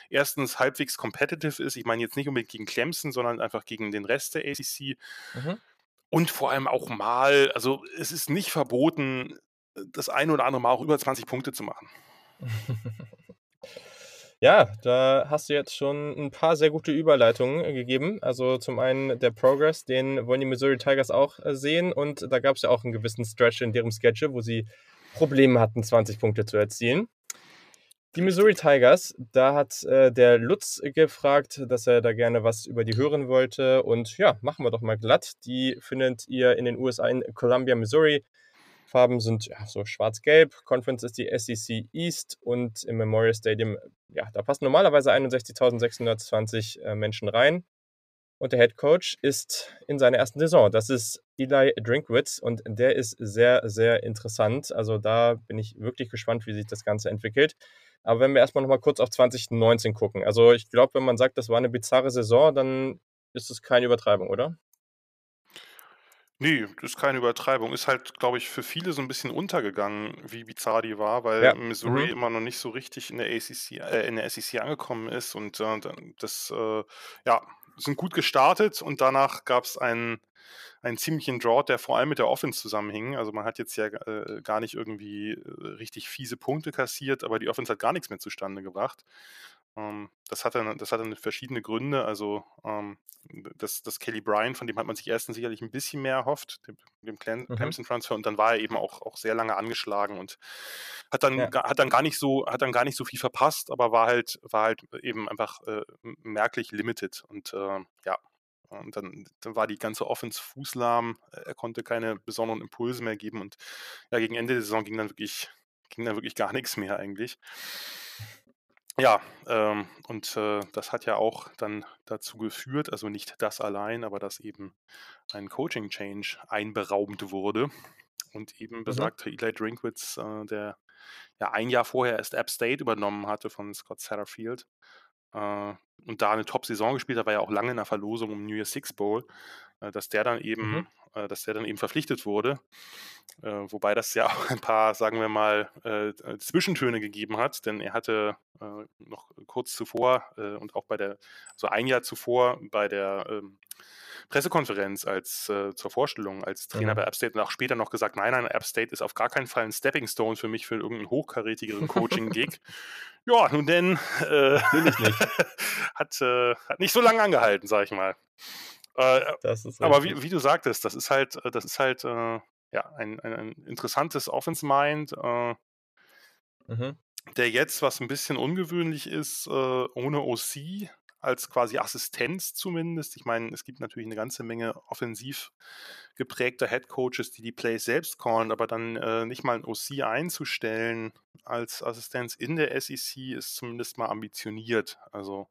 erstens halbwegs competitive ist. Ich meine jetzt nicht unbedingt gegen Clemson, sondern einfach gegen den Rest der ACC. Mhm. Und vor allem auch mal, also es ist nicht verboten, das ein oder andere Mal auch über 20 Punkte zu machen. Ja, da hast du jetzt schon ein paar sehr gute Überleitungen äh, gegeben. Also zum einen der Progress, den wollen die Missouri Tigers auch äh, sehen. Und da gab es ja auch einen gewissen Stretch in deren Sketche, wo sie Probleme hatten, 20 Punkte zu erzielen. Die Missouri Tigers, da hat äh, der Lutz gefragt, dass er da gerne was über die hören wollte. Und ja, machen wir doch mal glatt. Die findet ihr in den USA in Columbia, Missouri. Farben sind ja, so schwarz-gelb. Conference ist die SEC East und im Memorial Stadium, ja, da passen normalerweise 61.620 äh, Menschen rein. Und der Head Coach ist in seiner ersten Saison. Das ist Eli Drinkwitz und der ist sehr, sehr interessant. Also da bin ich wirklich gespannt, wie sich das Ganze entwickelt. Aber wenn wir erstmal nochmal kurz auf 2019 gucken. Also ich glaube, wenn man sagt, das war eine bizarre Saison, dann ist es keine Übertreibung, oder? Nee, das ist keine Übertreibung. Ist halt, glaube ich, für viele so ein bisschen untergegangen, wie bizarr die war, weil Ja. Missouri Mhm. immer noch nicht so richtig in der ACC, äh, in der SEC angekommen ist und äh, das, äh, ja, sind gut gestartet und danach gab es einen, einen ziemlichen Drought, der vor allem mit der Offense zusammenhing. Also man hat jetzt ja äh, gar nicht irgendwie äh, richtig fiese Punkte kassiert, aber die Offense hat gar nichts mehr zustande gebracht. Ähm, das, hatte, das hatte verschiedene Gründe. Also ähm, das, das Kelly Bryan, von dem hat man sich erstens sicherlich ein bisschen mehr erhofft, dem, dem mhm. Clemson-Transfer, und dann war er eben auch, auch sehr lange angeschlagen und hat dann, ja. hat dann gar nicht so, hat dann gar nicht so viel verpasst, aber war halt, war halt eben einfach äh, merklich limited. Und äh, ja, und dann, dann, war die ganze Offense fußlahm. Er konnte keine besonderen Impulse mehr geben. Und ja, gegen Ende der Saison ging dann wirklich, ging dann wirklich gar nichts mehr eigentlich. Ja, ähm, und äh, das hat ja auch dann dazu geführt, also nicht das allein, aber dass eben ein Coaching-Change einberaumt wurde und eben mhm. besagte Eli Drinkwitz, äh, der ja ein Jahr vorher erst App State übernommen hatte von Scott Satterfield und da eine Top-Saison gespielt hat, war ja auch lange in der Verlosung um New Year Six Bowl, äh, dass der dann eben, mhm. Äh, dass der dann eben verpflichtet wurde. wobei das ja auch ein paar, sagen wir mal, Zwischentöne gegeben hat, denn er hatte noch kurz zuvor und auch bei der, so ein Jahr zuvor bei der ähm, Pressekonferenz als äh, zur Vorstellung als Trainer mhm. bei App State und auch später noch gesagt, nein, nein, App State ist auf gar keinen Fall ein Stepping Stone für mich für irgendeinen hochkarätigeren Coaching-Gig. ja, nun denn, äh, hat, äh, hat nicht so lange angehalten, sag ich mal. Äh, aber wie, wie, du sagtest, das ist halt, äh, das ist halt äh, ja, ein, ein, ein interessantes Offense-Mind. Mhm. Der jetzt, was ein bisschen ungewöhnlich ist, ohne OC als quasi Assistenz zumindest. Ich meine, es gibt natürlich eine ganze Menge offensiv geprägter Head Coaches, die die Plays selbst callen, aber dann äh, nicht mal ein OC einzustellen als Assistenz in der SEC ist zumindest mal ambitioniert. Also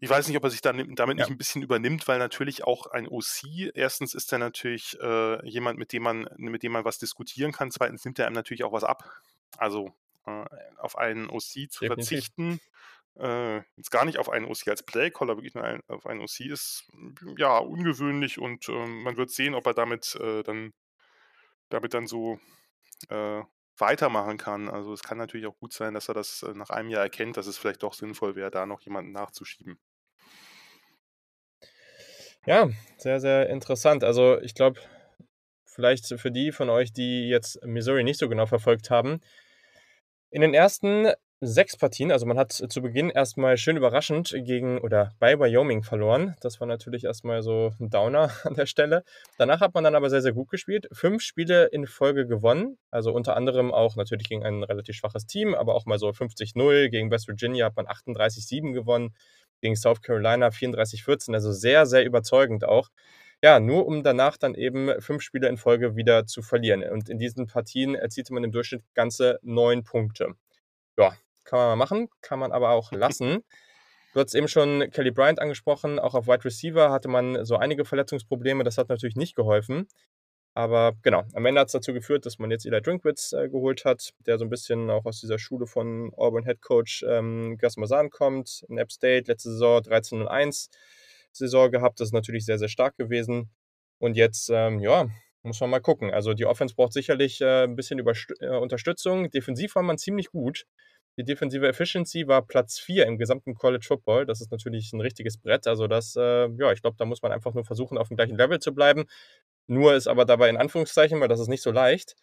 ich weiß nicht, ob er sich dann, damit ja. nicht ein bisschen übernimmt, weil natürlich auch ein OC, erstens ist er natürlich äh, jemand, mit dem man, mit dem man was diskutieren kann, zweitens nimmt er einem natürlich auch was ab. Also äh, auf einen OC zu Definitiv. verzichten, äh, jetzt gar nicht auf einen OC als Playcaller, wirklich nur ein, auf einen OC ist ja ungewöhnlich und äh, man wird sehen, ob er damit äh, dann damit dann so äh, weitermachen kann. Also es kann natürlich auch gut sein, dass er das äh, nach einem Jahr erkennt, dass es vielleicht doch sinnvoll wäre, da noch jemanden nachzuschieben. Ja, sehr, sehr interessant. Also ich glaube, vielleicht für die von euch, die jetzt Missouri nicht so genau verfolgt haben, in den ersten sechs Partien. Also man hat zu Beginn erstmal schön überraschend gegen oder bei Wyoming verloren. Das war natürlich erstmal so ein Downer an der Stelle. Danach hat man dann aber sehr, sehr gut gespielt. Fünf Spiele in Folge gewonnen. Also unter anderem auch natürlich gegen ein relativ schwaches Team, aber auch mal so 50-0. Gegen West Virginia hat man 38-7 gewonnen. Gegen South Carolina 34-14. Also sehr, sehr überzeugend auch. Ja, nur um danach dann eben fünf Spiele in Folge wieder zu verlieren. Und in diesen Partien erzielte man im Durchschnitt ganze neun Punkte. Ja, kann man mal machen, kann man aber auch lassen. Du hast eben schon Kelly Bryant angesprochen. Auch auf Wide Receiver hatte man so einige Verletzungsprobleme. Das hat natürlich nicht geholfen. Aber genau, am Ende hat es dazu geführt, dass man jetzt Eli Drinkwitz äh, geholt hat, der so ein bisschen auch aus dieser Schule von Auburn Head Coach ähm, Gus Mazan kommt. In App State letzte Saison 13 und 1 Saison gehabt. Das ist natürlich sehr, sehr stark gewesen. Und jetzt, ähm, ja, muss man mal gucken. Also die Offense braucht sicherlich äh, ein bisschen Überst äh, Unterstützung. Defensiv war man ziemlich gut. Die defensive Efficiency war Platz 4 im gesamten College Football. Das ist natürlich ein richtiges Brett. Also das, äh, ja, ich glaube, da muss man einfach nur versuchen, auf dem gleichen Level zu bleiben. Nur ist aber dabei in Anführungszeichen, weil das ist nicht so leicht.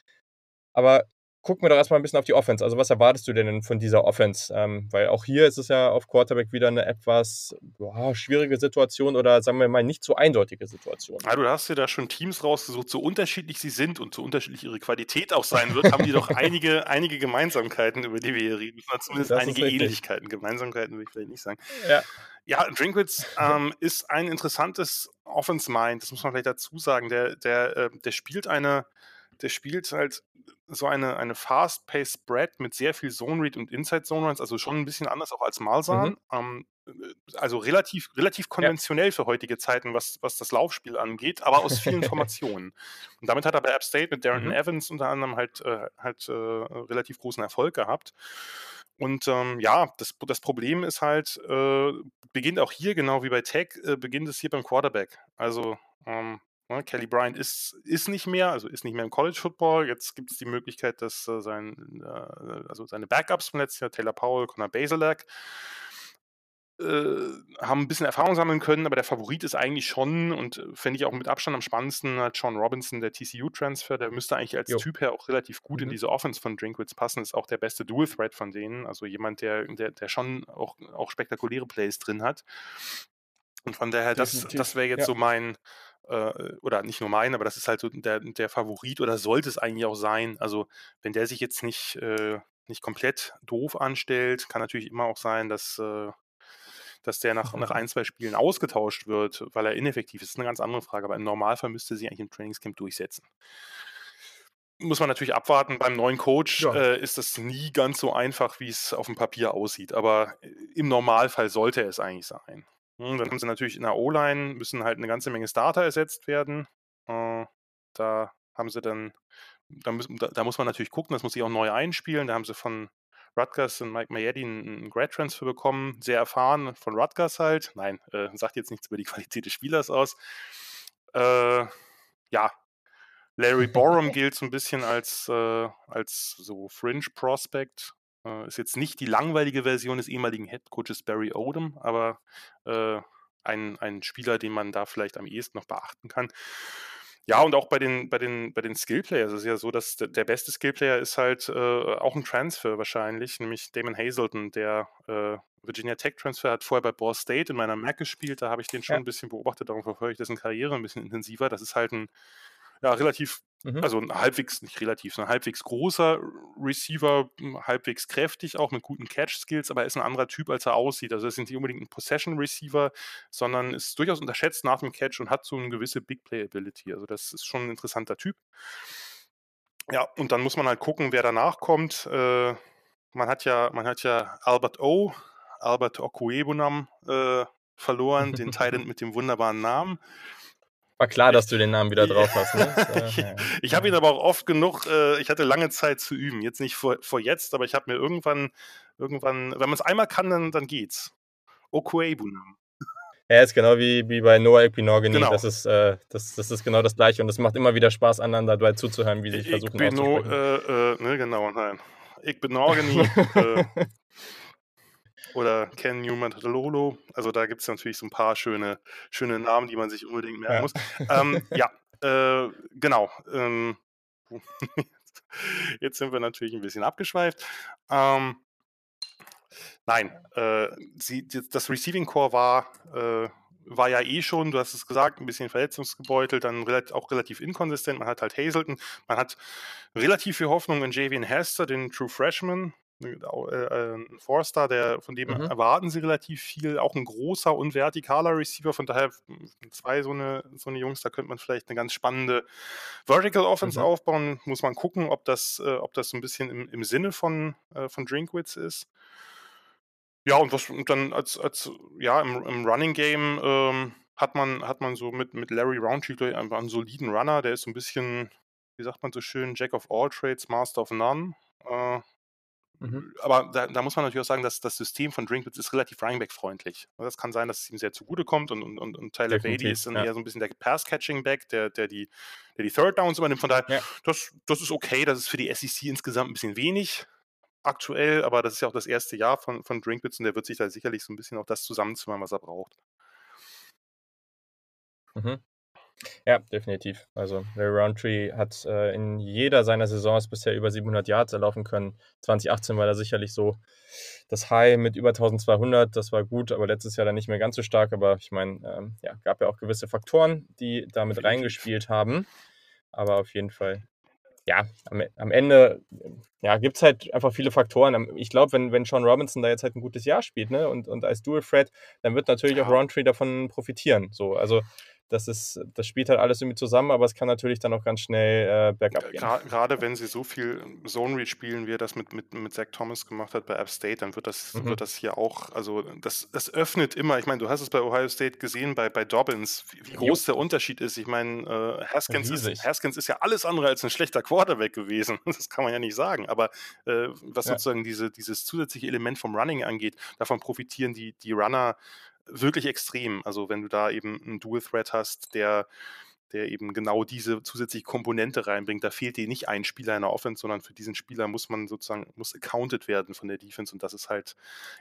Aber gucken wir doch erstmal ein bisschen auf die Offense. Also, was erwartest du denn von dieser Offense? Ähm, weil auch hier ist es ja auf Quarterback wieder eine etwas boah, schwierige Situation oder sagen wir mal nicht so eindeutige Situation. Ja, du hast dir da schon Teams rausgesucht, so unterschiedlich sie sind und so unterschiedlich ihre Qualität auch sein wird, haben die doch einige, einige Gemeinsamkeiten, über die wir hier reden. Oder zumindest das einige Ähnlichkeiten. Gemeinsamkeiten würde ich vielleicht nicht sagen. Ja. Ja, Drinkwitz ähm, ist ein interessantes Offense-Mind, das muss man vielleicht dazu sagen. Der, der, äh, der spielt eine, der spielt halt so eine, eine fast-paced Spread mit sehr viel Zone-Read und Inside-Zone-Runs, also schon ein bisschen anders auch als Malzahn. Mhm. Ähm, äh, also relativ, relativ konventionell ja. für heutige Zeiten, was, was das Laufspiel angeht, aber aus vielen Formationen. Und damit hat er bei App State mit Darren mhm. Evans unter anderem halt, äh, halt äh, relativ großen Erfolg gehabt. Und ähm, ja, das, das Problem ist halt, äh, beginnt auch hier, genau wie bei Tech, äh, beginnt es hier beim Quarterback. Also ähm, Ne, Kelly Bryant ist, ist nicht mehr, also ist nicht mehr im College Football. Jetzt gibt es die Möglichkeit, dass äh, sein, äh, also seine Backups vom letzten Jahr, Taylor Powell, Connor Basilak, äh, haben ein bisschen Erfahrung sammeln können, aber der Favorit ist eigentlich schon und äh, fände ich auch mit Abstand am spannendsten halt Sean Robinson, der TCU-Transfer, der müsste eigentlich als jo. Typ her auch relativ gut mhm. in diese Offense von Drinkwitz passen, ist auch der beste Dual-Threat von denen, also jemand, der, der, der schon auch, auch spektakuläre Plays drin hat. Und von daher, das, das wäre jetzt ja. so mein, äh, oder nicht nur mein, aber das ist halt so der, der Favorit oder sollte es eigentlich auch sein. Also wenn der sich jetzt nicht, äh, nicht komplett doof anstellt, kann natürlich immer auch sein, dass, äh, dass der nach, nach ein, zwei Spielen ausgetauscht wird, weil er ineffektiv ist. Das ist eine ganz andere Frage, aber im Normalfall müsste sie eigentlich im Trainingscamp durchsetzen. Muss man natürlich abwarten. Beim neuen Coach ja. äh, ist das nie ganz so einfach, wie es auf dem Papier aussieht. Aber äh, im Normalfall sollte es eigentlich sein. Hm, dann haben sie natürlich in der O-Line, müssen halt eine ganze Menge Starter ersetzt werden. Äh, da haben sie dann, da, müssen, da, da, muss man natürlich gucken, das muss sich auch neu einspielen. Da haben sie von Rutgers und Mike Mayetti einen Grad-Transfer bekommen, sehr erfahren von Rutgers halt. Nein, äh, sagt jetzt nichts über die Qualität des Spielers aus. Äh, ja, Larry Borum gilt so ein bisschen als, äh, als so Fringe-Prospect. Äh, ist jetzt nicht die langweilige Version des ehemaligen Headcoaches Barry Odom, aber äh, ein, ein Spieler, den man da vielleicht am ehesten noch beachten kann. Ja, und auch bei den, bei den, bei den Skillplayers ist es ja so, dass der, der beste Skillplayer ist halt äh, auch ein Transfer wahrscheinlich, nämlich Damon Hazelton, der äh, Virginia Tech Transfer hat vorher bei Ball State in meiner Mac gespielt, da habe ich den schon ja. ein bisschen beobachtet, darum verfolge ich dessen Karriere ein bisschen intensiver. Das ist halt ein ja, relativ, mhm. also ein halbwegs, nicht relativ, sondern halbwegs großer Receiver, hm, halbwegs kräftig auch mit guten Catch-Skills, aber er ist ein anderer Typ, als er aussieht. Also er ist nicht unbedingt ein Possession-Receiver, sondern ist durchaus unterschätzt nach dem Catch und hat so eine gewisse Big-Play-Ability. Also das ist schon ein interessanter Typ. Ja, und dann muss man halt gucken, wer danach kommt. Äh, man hat ja, man hat ja Albert O, Albert Okuebunam äh, verloren, den Titan mit dem wunderbaren Namen. War klar, dass du den Namen wieder drauf hast. Ne? ich, ich habe ihn aber auch oft genug, äh, ich hatte lange Zeit zu üben. Jetzt nicht vor, vor jetzt, aber ich habe mir irgendwann, irgendwann, wenn man es einmal kann, dann, dann geht's. Okuebunam. Er ist genau wie, wie bei Noah Equinogeny. Genau. Das, ist, äh, das, das ist genau das Gleiche und es macht immer wieder Spaß, anderen dabei zuzuhören, wie sie versuchen ich bin. No, äh, äh, ne, genau, nein. Ich bin Organi. äh, oder Ken Newman Lolo. Also da gibt es natürlich so ein paar schöne, schöne Namen, die man sich unbedingt merken ja. muss. ähm, ja, äh, genau. Ähm, jetzt sind wir natürlich ein bisschen abgeschweift. Ähm, Nein, äh, sie, das Receiving Core war, äh, war ja eh schon, du hast es gesagt, ein bisschen verletzungsgebeutelt, dann relativ, auch relativ inkonsistent. Man hat halt Hazelton, man hat relativ viel Hoffnung in Javian Hester, den True Freshman, ein Forster, der, von dem mhm. erwarten sie relativ viel, auch ein großer und vertikaler Receiver, von daher zwei so eine, so eine Jungs, da könnte man vielleicht eine ganz spannende Vertical Offense mhm. aufbauen, muss man gucken, ob das, äh, ob das so ein bisschen im, im Sinne von, äh, von Drinkwitz ist. Ja, und was und dann als, als ja, im, im Running Game ähm, hat man, hat man so mit, mit Larry Roundtree einfach einen soliden Runner, der ist so ein bisschen, wie sagt man so schön, Jack of all trades, Master of none. Äh, mhm. Aber da, da, muss man natürlich auch sagen, dass das System von Drinkwitz ist relativ Running-Back-freundlich. Das kann sein, dass es ihm sehr zugutekommt und, und, und Tyler Beatty ist dann ja. eher so ein bisschen der Pass-Catching-Back, der, der, die, der die Third Downs übernimmt. Von daher, ja. das, das ist okay, das ist für die SEC insgesamt ein bisschen wenig aktuell, aber das ist ja auch das erste Jahr von, von Drinkwitz und der wird sich da sicherlich so ein bisschen auch das zusammenzimmern, was er braucht. Mhm. Ja, definitiv. Also Larry Roundtree hat äh, in jeder seiner Saisons bisher über 700 Yards erlaufen können. 2018 war da sicherlich so das High mit über 1200. Das war gut, aber letztes Jahr dann nicht mehr ganz so stark. Aber ich meine, ähm, ja, gab ja auch gewisse Faktoren, die damit reingespielt haben. Aber auf jeden Fall ja, am, am Ende ja, gibt es halt einfach viele Faktoren. Ich glaube, wenn, wenn Sean Robinson da jetzt halt ein gutes Jahr spielt ne, und, und als Dual Threat, dann wird natürlich ja. auch Roundtree davon profitieren. So, also das ist, das spielt halt alles irgendwie zusammen, aber es kann natürlich dann auch ganz schnell äh, bergab gehen. Gerade wenn sie so viel Zone Read spielen, wie er das mit, mit, mit Zach Thomas gemacht hat bei App State, dann wird das, mhm. wird das hier auch, also das, das öffnet immer, ich meine, du hast es bei Ohio State gesehen, bei, bei Dobbins, wie, wie groß der Unterschied ist. Ich meine, äh, Haskins, ist, Haskins ist ja alles andere als ein schlechter Quarterback gewesen. Das kann man ja nicht sagen. Aber äh, was ja. sozusagen diese, dieses zusätzliche Element vom Running angeht, davon profitieren die, die Runner wirklich extrem. Also wenn du da eben einen Dual Threat hast, der der eben genau diese zusätzliche Komponente reinbringt. Da fehlt dir nicht ein Spieler in der Offense, sondern für diesen Spieler muss man sozusagen, muss accounted werden von der Defense und das ist halt,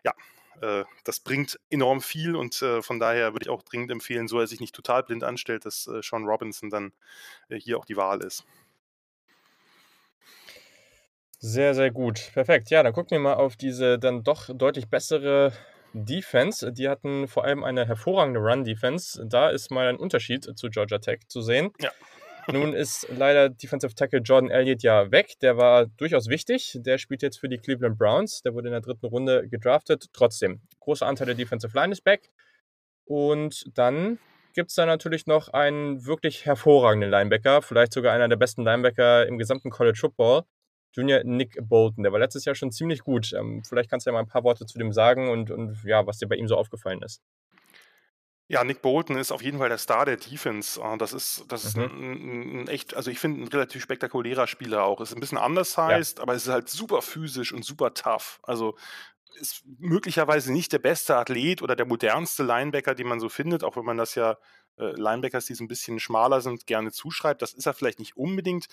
ja, äh, das bringt enorm viel und äh, von daher würde ich auch dringend empfehlen, so er sich nicht total blind anstellt, dass äh, Sean Robinson dann äh, hier auch die Wahl ist. Sehr, sehr gut. Perfekt. Ja, dann gucken wir mal auf diese dann doch deutlich bessere Defense. Die hatten vor allem eine hervorragende Run-Defense. Da ist mal ein Unterschied zu Georgia Tech zu sehen. Ja. Nun ist leider Defensive Tackle Jordan Elliott ja weg. Der war durchaus wichtig. Der spielt jetzt für die Cleveland Browns. Der wurde in der dritten Runde gedraftet. Trotzdem, großer Anteil der Defensive Line ist back. Und dann gibt es da natürlich noch einen wirklich hervorragenden Linebacker, vielleicht sogar einer der besten Linebacker im gesamten College Football. Junior Nick Bolton. Der war letztes Jahr schon ziemlich gut. Ähm, vielleicht kannst du ja mal ein paar Worte zu dem sagen und, und ja, was dir bei ihm so aufgefallen ist. Ja, Nick Bolton ist auf jeden Fall der Star der Defense. Ah, das ist, das ist mhm. ein, ein, echt, also ich finde, ein relativ spektakulärer Spieler auch. Ist ein bisschen anders heißt, ja. aber es ist halt super physisch und super tough. Also ist möglicherweise nicht der beste Athlet oder der modernste Linebacker, den man so findet, auch wenn man das ja Linebackers, die so ein bisschen schmaler sind, gerne zuschreibt. Das ist er vielleicht nicht unbedingt.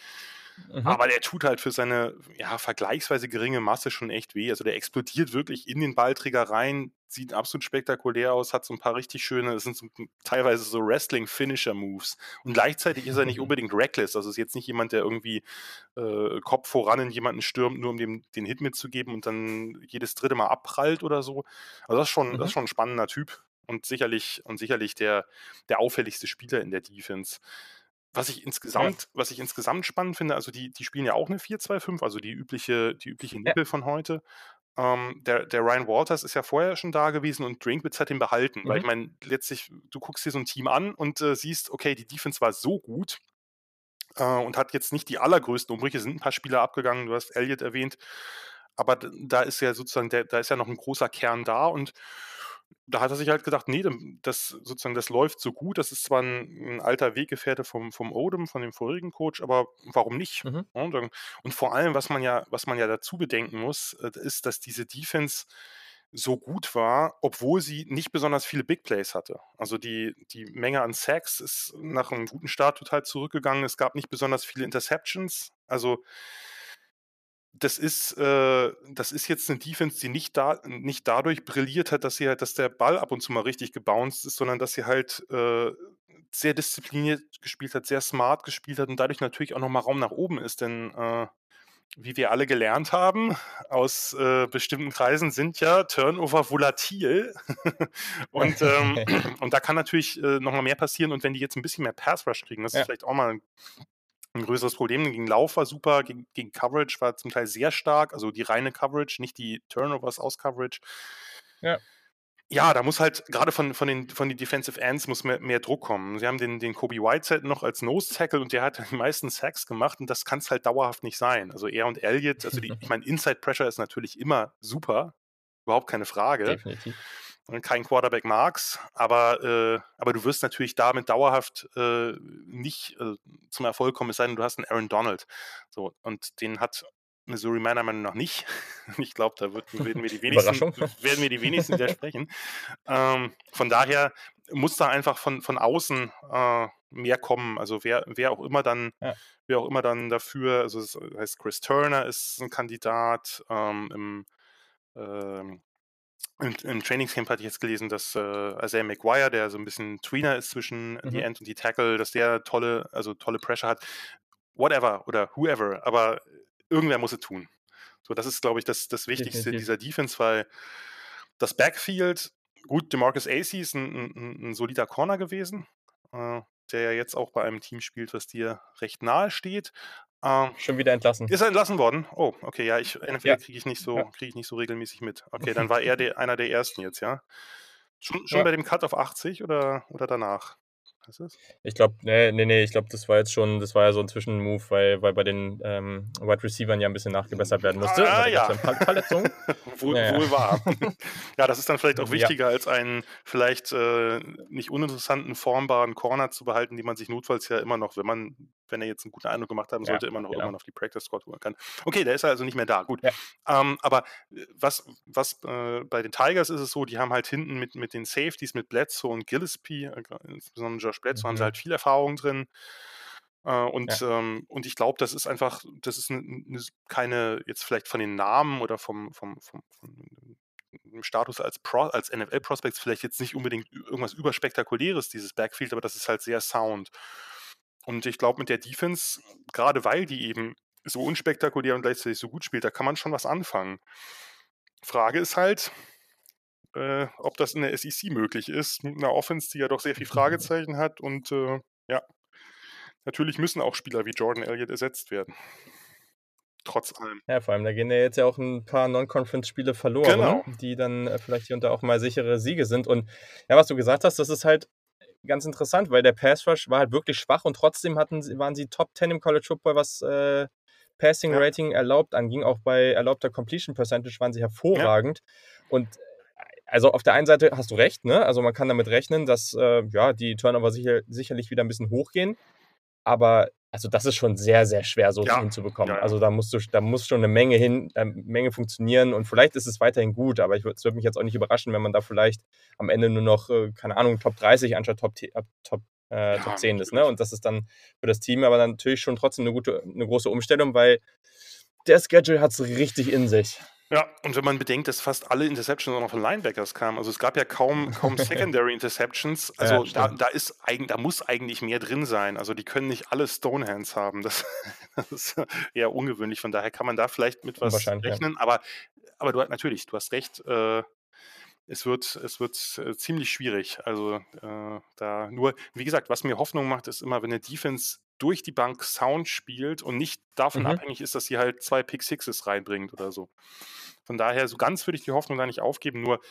Mhm. Aber der tut halt für seine ja, vergleichsweise geringe Masse schon echt weh. Also der explodiert wirklich in den Ballträger rein, sieht absolut spektakulär aus, hat so ein paar richtig schöne, es sind so, teilweise so Wrestling-Finisher-Moves. Und gleichzeitig ist er nicht unbedingt reckless. Also ist jetzt nicht jemand, der irgendwie äh, Kopf voran in jemanden stürmt, nur um dem den Hit mitzugeben und dann jedes dritte Mal abprallt oder so. Also das ist schon, mhm. das ist mhm. schon ein spannender Typ und sicherlich, und sicherlich der, der auffälligste Spieler in der Defense. Was ich insgesamt, ja. was ich insgesamt spannend finde, also die, die spielen ja auch eine 4-2-5, also die übliche, die übliche Nippel ja. von heute. Ähm, der, der Ryan Walters ist ja vorher schon da gewesen und Drinkwitz hat ihn behalten. Mhm. Weil ich mhm. meine, letztlich, du guckst dir so ein Team an und äh, siehst, okay, die Defense war so gut äh, und hat jetzt nicht die allergrößten Umbrüche, sind ein paar Spieler abgegangen, du hast Elliott erwähnt, aber da ist ja sozusagen, der, da ist ja noch ein großer Kern da und da hat er sich halt gedacht, nee, das sozusagen, das läuft so gut. Das ist zwar ein, ein alter Weggefährte vom, vom Odom, von dem vorigen Coach, aber warum nicht? Mhm. Und, und, vor allem, was man ja, was man ja dazu bedenken muss, äh, ist, dass diese Defense so gut war, obwohl sie nicht besonders viele Big Plays hatte. Also die, die Menge an Sacks ist nach einem guten Start total zurückgegangen. Es gab nicht besonders viele Interceptions. Also das ist, äh, das ist jetzt eine Defense, die nicht, da, nicht dadurch brilliert hat, dass sie halt, dass der Ball ab und zu mal richtig gebounced ist, sondern dass sie halt äh, sehr diszipliniert gespielt hat, sehr smart gespielt hat und dadurch natürlich auch nochmal Raum nach oben ist, denn äh, wie wir alle gelernt haben aus äh, bestimmten Kreisen, sind ja Turnover volatil. und, ähm, und da kann natürlich äh, nochmal mehr passieren. Und wenn die jetzt ein bisschen mehr Pass Rush kriegen, das ja. ist vielleicht auch mal ein, ein größeres Problem. Gegen Lauf war super, gegen, gegen, Coverage war zum Teil sehr stark. Also die reine Coverage, nicht die Turnovers aus Coverage. Ja ja, da muss halt gerade von, von, den, von den Defensive Ends muss mehr, mehr Druck kommen. Sie haben den, den Kobe Whiteside noch als Nose Tackle und der hat die meisten Sacks gemacht und das kann es halt dauerhaft nicht sein. Also er und Elliott, also die, ich meine, Inside Pressure ist natürlich immer super, überhaupt keine Frage. Definitiv. Und kein Quarterback mag's, aber, äh, aber du wirst natürlich damit dauerhaft äh, nicht äh, zum Erfolg kommen, es sei denn, du hast einen Aaron Donald. So, und den hat Missouri meiner Meinung nach nicht. Ich glaube, da wird, werden, wir die wenigsten, werden wir die wenigsten widersprechen. Ähm, von daher muss da einfach von, von außen äh, mehr kommen. Also wer, wer auch immer dann, ja. wer auch immer dann dafür, also das heißt Chris Turner ist ein Kandidat. Ähm, im, ähm, im, Im Trainingscamp hatte ich jetzt gelesen, dass äh, Isaiah McGuire, der so ein bisschen Tweener ist zwischen mhm. die End und die Tackle, dass der tolle, also tolle Pressure hat. Whatever oder whoever, aber irgendwer muss es tun. So, das ist, glaube ich, das, das Wichtigste Definitiv. dieser Defense, weil das Backfield, gut, DeMarcus AC ist ein, ein, ein solider Corner gewesen, äh, der ja jetzt auch bei einem Team spielt, was dir recht nahe steht. Äh, Schon wieder entlassen. Ist er entlassen worden? Oh, okay, ja, ich, NFL ja. kriege ich, nicht so, ja. krieg ich nicht so regelmäßig mit. Okay, dann war er der, einer der ersten jetzt, ja. Schon, schon ja. bei dem Cut auf 80 oder, oder danach? Was ist? Ich glaube, nee, nee, nee, ich glaube, das war jetzt schon, das war ja so ein Zwischenmove, weil, weil bei den ähm, Wide Receivern ja ein bisschen nachgebessert werden musste. Ah, ja. Verletzung. wohl, ja, wohl wahr. ja, das ist dann vielleicht auch wichtiger, ja. als einen vielleicht äh, nicht uninteressanten, formbaren Corner zu behalten, die man sich notfalls ja immer noch, wenn man, wenn er jetzt einen guten Eindruck gemacht haben sollte, ja, immer noch genau. irgendwann auf die Practice Squad holen kann. Okay, der ist also nicht mehr da. Gut. Ähm, aber äh, was, was äh, bei den Tigers ist es so, die haben halt hinten mit, mit den Safeties, mit Bledsoe und Gillespie, äh, insbesondere Josh Bledsoe, mhm. haben sie mhm. halt viel Erfahrung drin. Äh, und, ja. ähm, und ich glaube, das ist einfach, das ist keine, jetzt vielleicht von den Namen oder vom, vom, vom, vom Status als, Pro, als NFL-Prospects vielleicht jetzt nicht unbedingt irgendwas überspektakuläres, dieses Backfield, aber das ist halt sehr sound. Und ich glaube, mit der Defense, gerade weil die eben so unspektakulär und gleichzeitig so gut spielt, da kann man schon was anfangen. Frage ist halt, äh, ob das in der SEC möglich ist, mit einer Offense, die ja doch sehr viel Fragezeichen hat. Und äh, ja, natürlich müssen auch Spieler wie Jordan Elliott ersetzt werden. Trotz allem. Ja, vor allem, da gehen ja jetzt ja auch ein paar Non-Conference-Spiele verloren, genau. die dann äh, vielleicht hier und da auch mal sichere Siege sind. Und ja, was du gesagt hast, das ist halt ganz interessant, weil der Pass Rush war halt wirklich schwach und trotzdem hatten, waren sie Top 10 im College Football, was äh, Passing Rating ja. erlaubt anging. Auch bei erlaubter Completion Percentage waren sie hervorragend. Ja. Und also auf der einen Seite hast du recht, ne? Also man kann damit rechnen, dass äh, ja, die Turnover sicher, sicherlich wieder ein bisschen hochgehen. Aber also das ist schon sehr, sehr schwer so ja. hinzubekommen. Ja, ja. Also da musst du, da muss schon eine Menge hin, äh, Menge funktionieren und vielleicht ist es weiterhin gut, aber es würde mich jetzt auch nicht überraschen, wenn man da vielleicht am Ende nur noch, äh, keine Ahnung, Top 30 anstatt Top, äh, Top, äh, Top 10 ist. Ne? Und das ist dann für das Team aber dann natürlich schon trotzdem eine gute, eine große Umstellung, weil der Schedule hat es richtig in sich. Ja, und wenn man bedenkt, dass fast alle Interceptions auch noch von Linebackers kamen, also es gab ja kaum, kaum Secondary Interceptions, also ja, da, da, ist da muss eigentlich mehr drin sein. Also die können nicht alle Stonehands haben. Das, das ist eher ungewöhnlich. Von daher kann man da vielleicht mit was rechnen. Ja. Aber, aber du natürlich, du hast recht, äh, es wird, es wird äh, ziemlich schwierig. Also äh, da nur, wie gesagt, was mir Hoffnung macht, ist immer, wenn eine Defense durch die Bank Sound spielt und nicht davon mhm. abhängig ist, dass sie halt zwei Pick Sixes reinbringt oder so. Von daher, so ganz würde ich die Hoffnung da nicht aufgeben. Nur,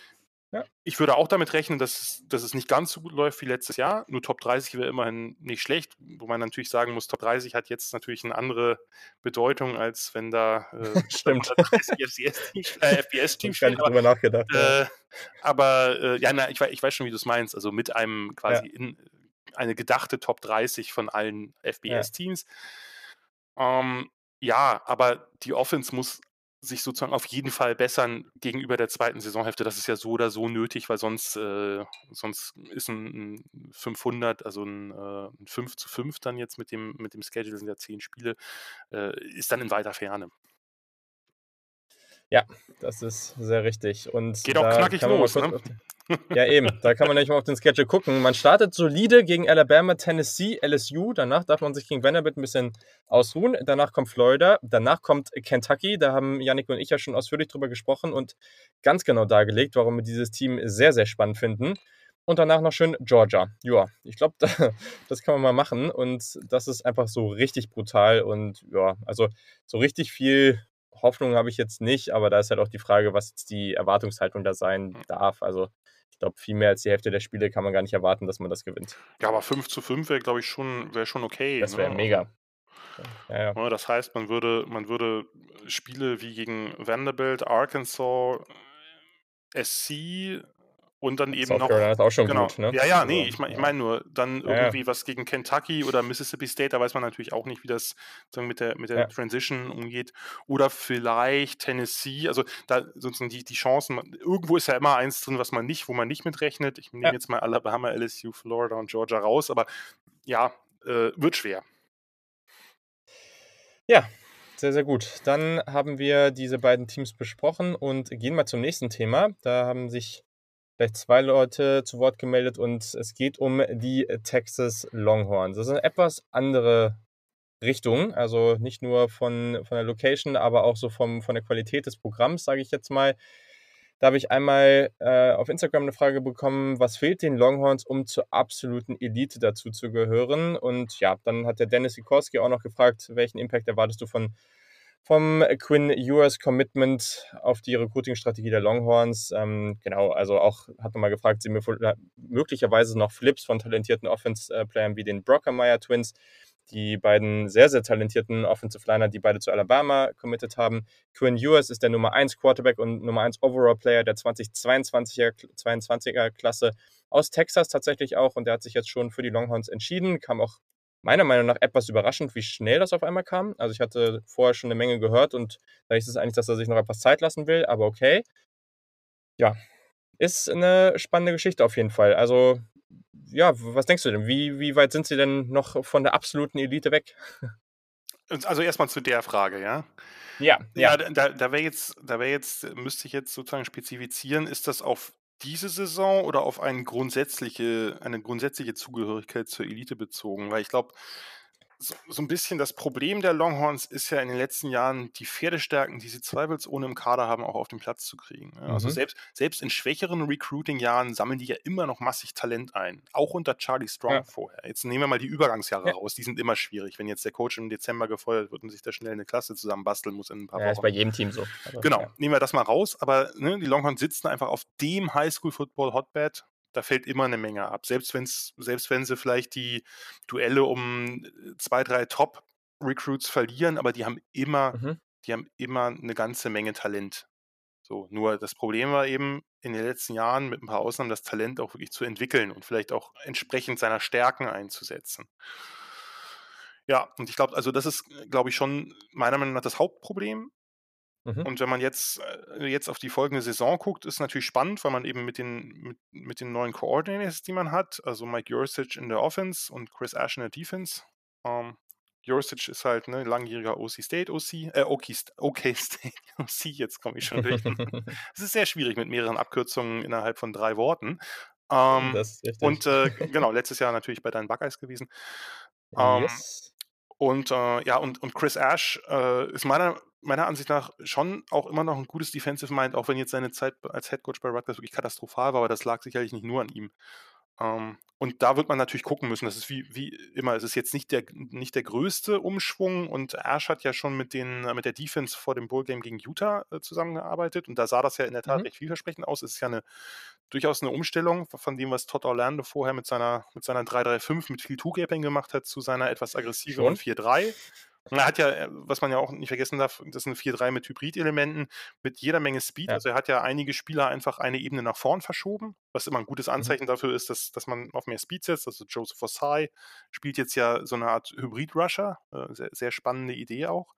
ja. ich würde auch damit rechnen, dass, dass es nicht ganz so gut läuft wie letztes Jahr. Nur Top 30 wäre immerhin nicht schlecht, wo man natürlich sagen muss, Top 30 hat jetzt natürlich eine andere Bedeutung, als wenn da äh, Stimmt. FBS-Team äh, FBS -Team spielt. drüber nachgedacht. Äh, ja. Aber äh, ja, na, ich, ich, weiß schon, wie du es meinst. Also mit einem quasi ja. in, eine gedachte Top 30 von allen FBS-Teams. Ja. Ähm, ja, aber die Offense muss sich sozusagen auf jeden Fall bessern gegenüber der zweiten Saisonhälfte. Das ist ja so oder so nötig, weil sonst, äh, sonst ist ein, ein 500, also ein, äh, ein 5 zu 5 dann jetzt mit dem, mit dem Schedule, sind ja zehn Spiele, äh, ist dann in weiter Ferne. Ja, das ist sehr richtig. Und Geht auch knackig los, ne? Ja, eben. Da kann man nicht mal auf den Schedule gucken. Man startet solide gegen Alabama, Tennessee, LSU. Danach darf man sich gegen Vanderbilt ein bisschen ausruhen. Danach kommt Florida. Danach kommt Kentucky. Da haben Yannick und ich ja schon ausführlich drüber gesprochen und ganz genau dargelegt, warum wir dieses Team sehr, sehr spannend finden. Und danach noch schön Georgia. Ja, ich glaube, da, das kann man mal machen. Und das ist einfach so richtig brutal. Und ja, also so richtig viel Hoffnung habe ich jetzt nicht, aber da ist halt auch die Frage, was jetzt die Erwartungshaltung da sein darf. Also ich glaube, viel mehr als die Hälfte der Spiele kann man gar nicht erwarten, dass man das gewinnt. Ja, aber 5 zu 5 wäre, glaube ich, schon, wär schon okay. Das wäre ne? mega. Ja, ja. Ne, das heißt, man würde, man würde Spiele wie gegen Vanderbilt, Arkansas, SC und dann eben South noch. Carolina ist auch schon genau. gut, ne? Ja, ja, nee, Also, ich meine ich mein nur, dann Ja, irgendwie was gegen Kentucky oder Mississippi State, da weiß man natürlich auch nicht, wie das sozusagen mit der, mit der Ja. Transition umgeht. Oder vielleicht Tennessee, also da sozusagen die, die Chancen, irgendwo ist ja immer eins drin, was man nicht, wo man nicht mitrechnet. Ich nehme jetzt mal Alabama, LSU, Florida und Georgia raus, aber ja, äh, wird schwer. Ja, sehr, sehr gut. Dann haben wir diese beiden Teams besprochen und gehen mal zum nächsten Thema. Da haben sich vielleicht zwei Leute zu Wort gemeldet und es geht um die Texas Longhorns. Das ist eine etwas andere Richtung, also nicht nur von, von der Location, aber auch so vom, von der Qualität des Programms, sage ich jetzt mal. Da habe ich einmal äh, auf Instagram eine Frage bekommen, was fehlt den Longhorns, um zur absoluten Elite dazu zu gehören? Und ja, dann hat der Dennis Sikorski auch noch gefragt, welchen Impact erwartest du von, vom Quinn Ewers Commitment auf die Recruiting-Strategie der Longhorns? Ähm, genau, also auch hat nochmal gefragt, sie möglicherweise noch Flips von talentierten Offense-Playern wie den Brockermeyer Twins, die beiden sehr, sehr talentierten Offensive Liner, die beide zu Alabama committed haben. Quinn Ewers ist der Nummer 1 Quarterback und Nummer 1 Overall Player der 2022er 22er Klasse aus Texas tatsächlich auch und der hat sich jetzt schon für die Longhorns entschieden, kam auch meiner Meinung nach etwas überraschend, wie schnell das auf einmal kam. Also ich hatte vorher schon eine Menge gehört und da ist es eigentlich, dass er sich noch etwas Zeit lassen will, aber okay. Ja, ist eine spannende Geschichte auf jeden Fall. Also ja, was denkst du denn? Wie, wie weit sind sie denn noch von der absoluten Elite weg? Also erstmal zu der Frage, ja. Ja, Ja, da, da wäre jetzt, da wäre jetzt, müsste ich jetzt sozusagen spezifizieren, ist das auf diese Saison oder auf eine grundsätzliche, eine grundsätzliche Zugehörigkeit zur Elite bezogen? Weil ich glaube, so, so ein bisschen das Problem der Longhorns ist ja in den letzten Jahren, die Pferdestärken, die sie zweifelsohne im Kader haben, auch auf den Platz zu kriegen. Ja, Also Mhm. selbst, selbst in schwächeren Recruiting-Jahren sammeln die ja immer noch massig Talent ein. Auch unter Charlie Strong Ja. vorher. Jetzt nehmen wir mal die Übergangsjahre Ja. raus. Die sind immer schwierig. Wenn jetzt der Coach im Dezember gefeuert wird und sich da schnell eine Klasse zusammenbasteln muss in ein paar ja, ist Wochen. bei jedem Team so. Also, Genau, Ja. nehmen wir das mal raus, aber ne, die Longhorns sitzen einfach auf dem Highschool-Football-Hotbed. Da fällt immer eine Menge ab. Selbst, wenn's, selbst wenn sie vielleicht die Duelle um äh, zwei, drei Top-Recruits verlieren, aber die haben immer, Mhm. die haben immer eine ganze Menge Talent. So, nur das Problem war eben in den letzten Jahren mit ein paar Ausnahmen das Talent auch wirklich zu entwickeln und vielleicht auch entsprechend seiner Stärken einzusetzen. Ja, und ich glaube, also das ist, glaube ich, schon meiner Meinung nach das Hauptproblem. Mhm. Und wenn man jetzt, äh, jetzt auf die folgende Saison guckt, ist natürlich spannend, weil man eben mit den, mit, mit den neuen Coordinators, die man hat, also Mike Jursic in der Offense und Chris Ash in der Defense. Ähm, Jursic ist halt ne, langjähriger OC State OC, äh, OK, OK State OC, jetzt komme ich schon durch. Es ist sehr schwierig mit mehreren Abkürzungen innerhalb von drei Worten. Ähm, das ist richtig. und äh, genau, letztes Jahr natürlich bei deinen Buckeyes gewesen. ähm, yes. Und äh, ja, und, und Chris Ash äh, ist meiner, meiner Ansicht nach schon auch immer noch ein gutes Defensive Mind, auch wenn jetzt seine Zeit als Head Coach bei Rutgers wirklich katastrophal war, aber das lag sicherlich nicht nur an ihm. Ähm, und da wird man natürlich gucken müssen. Das ist wie, wie immer, es ist jetzt nicht der, nicht der größte Umschwung und Ash hat ja schon mit, den, mit der Defense vor dem Bowl-Game gegen Utah äh, zusammengearbeitet und da sah das ja in der Tat Mhm. recht vielversprechend aus. Es ist ja eine durchaus eine Umstellung von dem, was Todd Orlando vorher mit seiner, mit seiner 3-3-5 mit viel Two-Gapping gemacht hat, zu seiner etwas aggressiveren 4-3. Er hat ja, äh, was man ja auch nicht vergessen darf, das ist eine 4-3 mit Hybrid-Elementen, mit jeder Menge Speed. Ja. Also er hat ja einige Spieler einfach eine Ebene nach vorn verschoben, was immer ein gutes Mhm. Anzeichen dafür ist, dass, dass man auf mehr Speed setzt. Also Joseph Osai spielt jetzt ja so eine Art Hybrid-Rusher. Äh, sehr, sehr spannende Idee auch.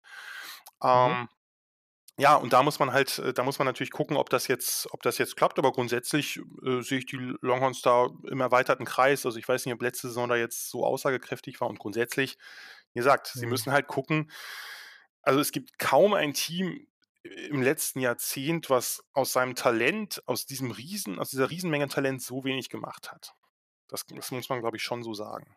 Mhm. Ähm, ja, und da muss man halt, äh, da muss man natürlich gucken, ob das jetzt, ob das jetzt klappt. Aber grundsätzlich äh, sehe ich die Longhorns da im erweiterten Kreis. Also ich weiß nicht, ob letzte Saison da jetzt so aussagekräftig war. Und grundsätzlich, wie gesagt, sie Mhm. müssen halt gucken. Also es gibt kaum ein Team im letzten Jahrzehnt, was aus seinem Talent, aus diesem Riesen aus dieser Riesenmenge Talent so wenig gemacht hat. Das das muss man, glaube ich, schon so sagen.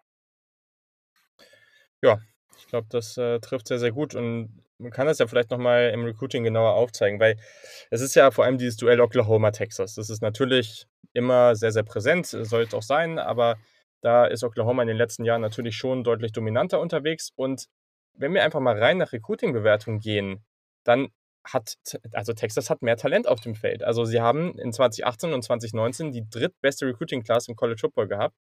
Ja, ich glaube, das, äh, trifft sehr, sehr gut und man kann das ja vielleicht noch mal im Recruiting genauer aufzeigen, weil es ist ja vor allem dieses Duell Oklahoma-Texas. Das ist natürlich immer sehr, sehr präsent, soll es auch sein, aber da ist Oklahoma in den letzten Jahren natürlich schon deutlich dominanter unterwegs und wenn wir einfach mal rein nach Recruiting-Bewertungen gehen, dann hat also Texas hat mehr Talent auf dem Feld. Also, sie haben in 2018 und 2019 die drittbeste Recruiting-Class im College Football gehabt.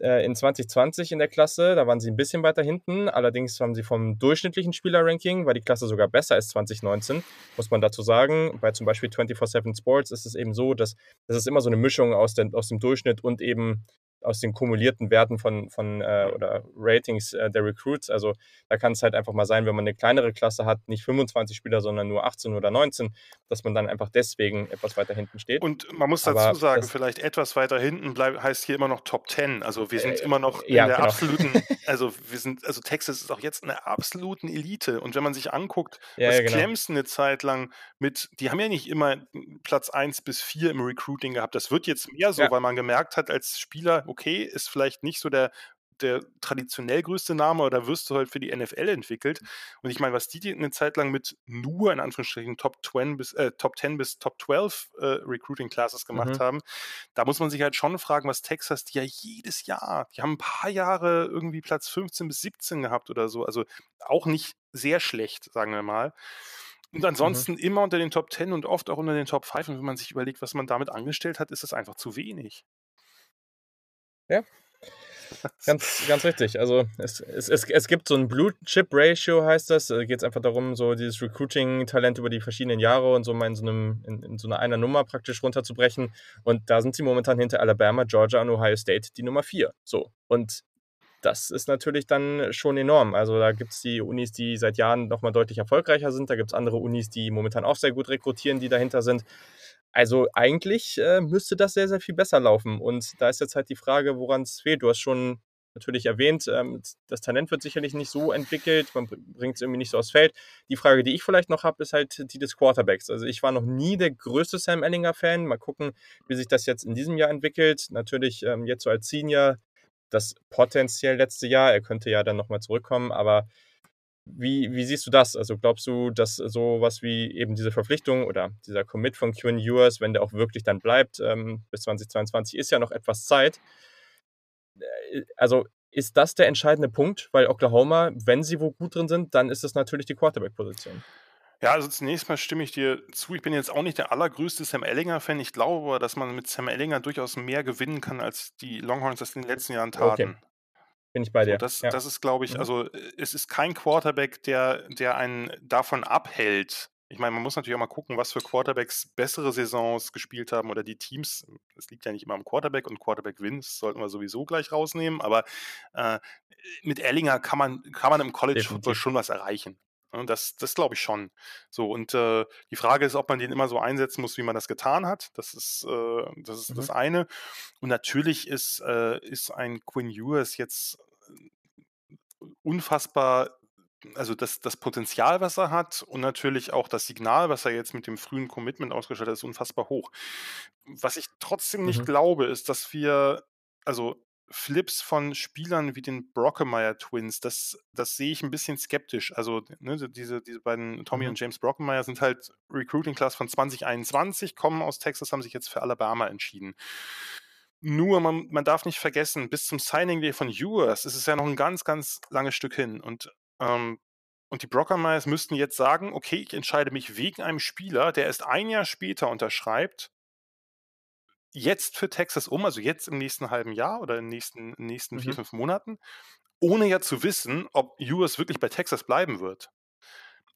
Äh, in 2020 in der Klasse, da waren sie ein bisschen weiter hinten. Allerdings haben sie vom durchschnittlichen Spieler-Ranking, war die Klasse sogar besser als 2019, muss man dazu sagen. Bei zum Beispiel 24-7 Sports ist es eben so, dass das ist immer so eine Mischung aus, den, aus dem Durchschnitt und eben aus den kumulierten Werten von, von äh, oder Ratings äh, der Recruits. Also da kann es halt einfach mal sein, wenn man eine kleinere Klasse hat, nicht 25 Spieler, sondern nur 18 oder 19, dass man dann einfach deswegen etwas weiter hinten steht. Und man muss dazu Aber sagen, vielleicht etwas weiter hinten bleibt, heißt hier immer noch Top 10. Also wir sind äh, immer noch in ja, der genau. absoluten, also wir sind, also Texas ist auch jetzt eine absoluten Elite. Und wenn man sich anguckt, ja, was ja, genau. Clemson eine Zeit lang mit, die haben ja nicht immer Platz 1 bis 4 im Recruiting gehabt. Das wird jetzt mehr so, ja. weil man gemerkt hat als Spieler, okay, ist vielleicht nicht so der der traditionell größte Name oder wirst du halt für die NFL entwickelt. Und ich meine, was die eine Zeit lang mit nur in Anführungsstrichen Top 10 bis, äh, Top 10 bis Top 12 äh, Recruiting Classes gemacht mhm. haben, da muss man sich halt schon fragen, was Texas, die ja jedes Jahr, die haben ein paar Jahre irgendwie Platz 15 bis 17 gehabt oder so, also auch nicht sehr schlecht, sagen wir mal. Und mhm. ansonsten mhm. immer unter den Top 10 und oft auch unter den Top 5. Und wenn man sich überlegt, was man damit angestellt hat, ist das einfach zu wenig. Ja, ganz, ganz richtig. Also es, es, es, es gibt so ein Blue-Chip-Ratio, heißt das. Da geht es einfach darum, so dieses Recruiting-Talent über die verschiedenen Jahre und so mal in so, einem, in, in so einer, einer Nummer praktisch runterzubrechen. Und da sind sie momentan hinter Alabama, Georgia und Ohio State die Nummer 4. So. Und das ist natürlich dann schon enorm. Also da gibt es die Unis, die seit Jahren nochmal deutlich erfolgreicher sind. Da gibt es andere Unis, die momentan auch sehr gut rekrutieren, die dahinter sind. Also eigentlich äh, müsste das sehr, sehr viel besser laufen. Und da ist jetzt halt die Frage, woran es fehlt. Du hast schon natürlich erwähnt, ähm, das Talent wird sicherlich nicht so entwickelt, man bringt es irgendwie nicht so aufs Feld. Die Frage, die ich vielleicht noch habe, ist halt die des Quarterbacks. Also ich war noch nie der größte Sam Ellinger-Fan. Mal gucken, wie sich das jetzt in diesem Jahr entwickelt. Natürlich ähm, jetzt so als Senior das potenziell letzte Jahr. Er könnte ja dann nochmal zurückkommen, aber wie, wie siehst du das? Also glaubst du, dass sowas wie eben diese Verpflichtung oder dieser Commit von Quinn Ewers, wenn der auch wirklich dann bleibt, ähm, bis 2022 ist ja noch etwas Zeit. Äh, also ist das der entscheidende Punkt? Weil Oklahoma, wenn sie wo gut drin sind, dann ist es natürlich die Quarterback-Position. Ja, also zunächst mal stimme ich dir zu. Ich bin jetzt auch nicht der allergrößte Sam Ellinger-Fan. Ich glaube aber, dass man mit Sam Ellinger durchaus mehr gewinnen kann, als die Longhorns das in den letzten Jahren taten. Okay. Bin ich bei dir. So, das, ja. das ist, glaube ich, mhm. also es ist kein Quarterback, der, der einen davon abhält. Ich meine, man muss natürlich auch mal gucken, was für Quarterbacks bessere Saisons gespielt haben oder die Teams. Das liegt ja nicht immer am Quarterback und Quarterback-Wins sollten wir sowieso gleich rausnehmen. Aber äh, mit Ellinger kann man, kann man im College Football schon was erreichen. Das, das glaube ich schon. So, und äh, die Frage ist, ob man den immer so einsetzen muss, wie man das getan hat. Das ist, äh, das, ist mhm. das eine. Und natürlich ist, äh, ist ein Quinn Ewers jetzt äh, unfassbar also das, das Potenzial, was er hat und natürlich auch das Signal, was er jetzt mit dem frühen Commitment ausgestellt hat, ist unfassbar hoch. Was ich trotzdem nicht mhm. glaube, ist, dass wir, also Flips von Spielern wie den Brockemeyer Twins, das, das sehe ich ein bisschen skeptisch. Also ne, diese, diese beiden Tommy mhm. und James Brockemeyer sind halt Recruiting Class von 2021, kommen aus Texas, haben sich jetzt für Alabama entschieden. Nur, man, man darf nicht vergessen, bis zum Signing Day von Ewers ist es ja noch ein ganz, ganz langes Stück hin. Und, ähm, und die Brockemeyers müssten jetzt sagen, okay, ich entscheide mich wegen einem Spieler, der erst ein Jahr später unterschreibt, jetzt für Texas um, also jetzt im nächsten halben Jahr oder in den nächsten, nächsten mhm. vier, fünf Monaten, ohne ja zu wissen, ob Ewers wirklich bei Texas bleiben wird.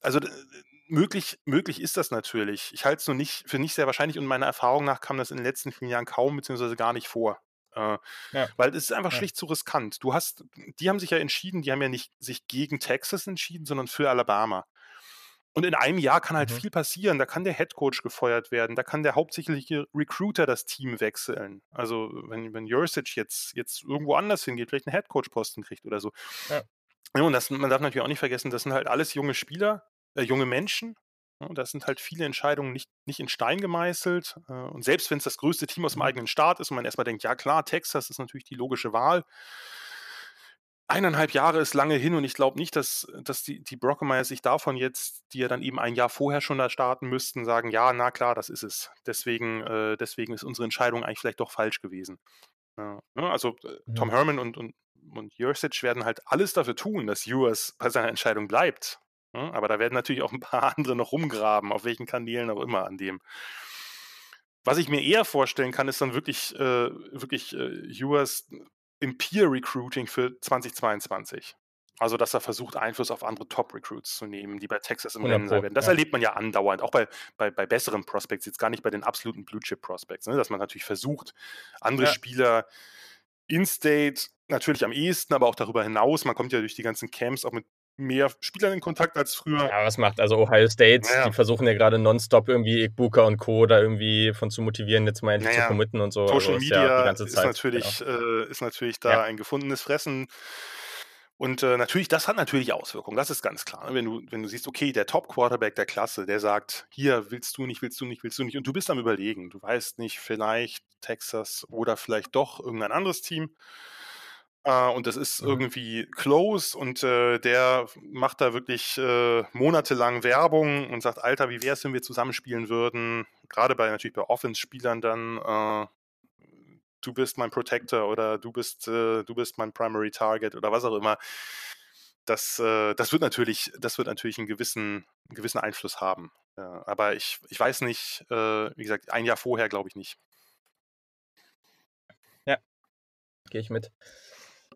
Also möglich, möglich ist das natürlich. Ich halte es nur nicht für nicht sehr wahrscheinlich und meiner Erfahrung nach kam das in den letzten vielen Jahren kaum bzw. gar nicht vor. Äh, ja. Weil es ist einfach ja. schlicht zu riskant. Du hast, die haben sich ja entschieden, die haben ja nicht sich gegen Texas entschieden, sondern für Alabama. Und in einem Jahr kann halt mhm. viel passieren. Da kann der Headcoach gefeuert werden, da kann der hauptsächliche Recruiter das Team wechseln. Also wenn, wenn Jursic jetzt, jetzt irgendwo anders hingeht, vielleicht einen Headcoach-Posten kriegt oder so. Ja. Und das, man darf natürlich auch nicht vergessen, das sind halt alles junge Spieler, äh, junge Menschen. Ja, da sind halt viele Entscheidungen nicht, nicht in Stein gemeißelt. Äh, und selbst wenn es das größte Team aus dem mhm. eigenen Staat ist und man erstmal denkt, ja klar, Texas ist natürlich die logische Wahl. Eineinhalb Jahre ist lange hin und ich glaube nicht, dass, dass die, die Brockemeyer sich davon jetzt, die ja dann eben ein Jahr vorher schon da starten müssten, sagen, ja, na klar, das ist es. Deswegen, äh, deswegen ist unsere Entscheidung eigentlich vielleicht doch falsch gewesen. Ja, ne, also äh, mhm. Tom Herman und, und, und Jursic werden halt alles dafür tun, dass Ewers bei seiner Entscheidung bleibt. Ja, aber da werden natürlich auch ein paar andere noch rumgraben, auf welchen Kanälen auch immer an dem. Was ich mir eher vorstellen kann, ist dann wirklich, äh, wirklich äh, Ewers im Peer Recruiting für 2022. Also, dass er versucht, Einfluss auf andere Top-Recruits zu nehmen, die bei Texas im Rennen sein werden. Das ja. erlebt man ja andauernd, auch bei, bei, bei besseren Prospects, jetzt gar nicht bei den absoluten Blue-Chip-Prospects, ne? dass man natürlich versucht, andere ja. Spieler in-State natürlich am ehesten, aber auch darüber hinaus, man kommt ja durch die ganzen Camps auch mit mehr Spielern in Kontakt als früher. Ja, was macht also Ohio State? Ja. Die versuchen ja gerade nonstop irgendwie Igbuka und Co. da irgendwie von zu motivieren, jetzt mal endlich naja. zu committen und so. Social also Media ist, ja ist natürlich, genau. äh, ist natürlich da ein gefundenes Fressen. Und äh, natürlich, das hat natürlich Auswirkungen, das ist ganz klar. Ne? Wenn du, wenn du siehst, okay, der Top-Quarterback der Klasse, der sagt, hier willst du nicht, willst du nicht, willst du nicht, und du bist am Überlegen, du weißt nicht, vielleicht Texas oder vielleicht doch irgendein anderes Team. Äh, und das ist mhm. irgendwie close und äh, der macht da wirklich äh, monatelang Werbung und sagt, Alter, wie wäre es, wenn wir zusammenspielen würden? Gerade bei natürlich bei Offense-Spielern dann, äh, du bist mein Protector oder du bist, äh, du bist mein Primary Target oder was auch immer. Das, äh, das wird natürlich, das wird natürlich einen gewissen, einen gewissen Einfluss haben. Ja, aber ich, ich weiß nicht, wie gesagt, ein Jahr vorher glaube ich nicht. Ja, gehe ich mit.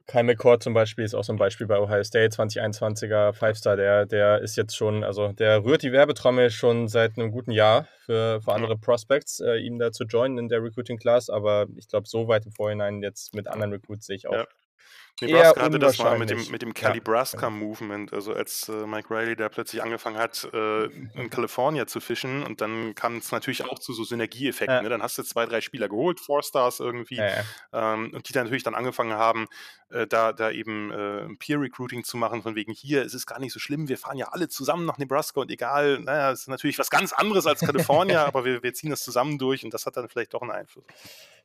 Kyle McCord zum Beispiel ist auch so ein Beispiel bei Ohio State, 2021er Five-Star, der, der ist jetzt schon, also der rührt die Werbetrommel schon seit einem guten Jahr für, für andere Prospects, äh, ihm da zu joinen in der Recruiting Class, aber ich glaube, so weit im Vorhinein jetzt mit anderen Recruits sehe ich auch. Ja. Nebraska hatte das mal mit dem, mit dem Calibraska-Movement, also als äh, Mike Riley da plötzlich angefangen hat, äh, in Kalifornien zu fischen und dann kam es natürlich auch zu so Synergieeffekten. Ja. Ne? Dann hast du zwei, drei Spieler geholt, Four Stars irgendwie, ja. Ähm, und die dann natürlich dann angefangen haben, äh, da, da eben äh, Peer-Recruiting zu machen, von wegen hier, es ist gar nicht so schlimm, wir fahren ja alle zusammen nach Nebraska und egal, naja, es ist natürlich was ganz anderes als Kalifornien, aber wir, wir ziehen das zusammen durch und das hat dann vielleicht doch einen Einfluss.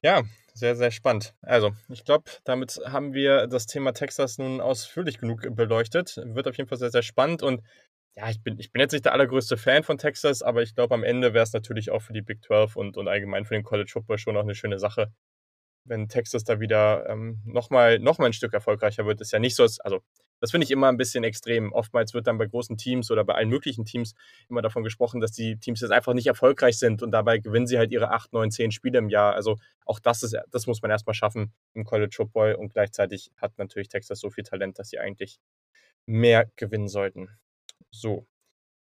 Ja, sehr, sehr spannend. Also, ich glaube, damit haben wir das Thema Texas nun ausführlich genug beleuchtet. Wird auf jeden Fall sehr, sehr spannend und ja, ich bin, ich bin jetzt nicht der allergrößte Fan von Texas, aber ich glaube, am Ende wäre es natürlich auch für die Big 12 und, und allgemein für den College Football schon auch eine schöne Sache, wenn Texas da wieder ähm, nochmal noch mal ein Stück erfolgreicher wird. Ist ja nicht so, also das finde ich immer ein bisschen extrem. Oftmals wird dann bei großen Teams oder bei allen möglichen Teams immer davon gesprochen, dass die Teams jetzt einfach nicht erfolgreich sind und dabei gewinnen sie halt ihre 8, 9, 10 Spiele im Jahr. Also auch das ist, das muss man erstmal schaffen im College Football und gleichzeitig hat natürlich Texas so viel Talent, dass sie eigentlich mehr gewinnen sollten. So.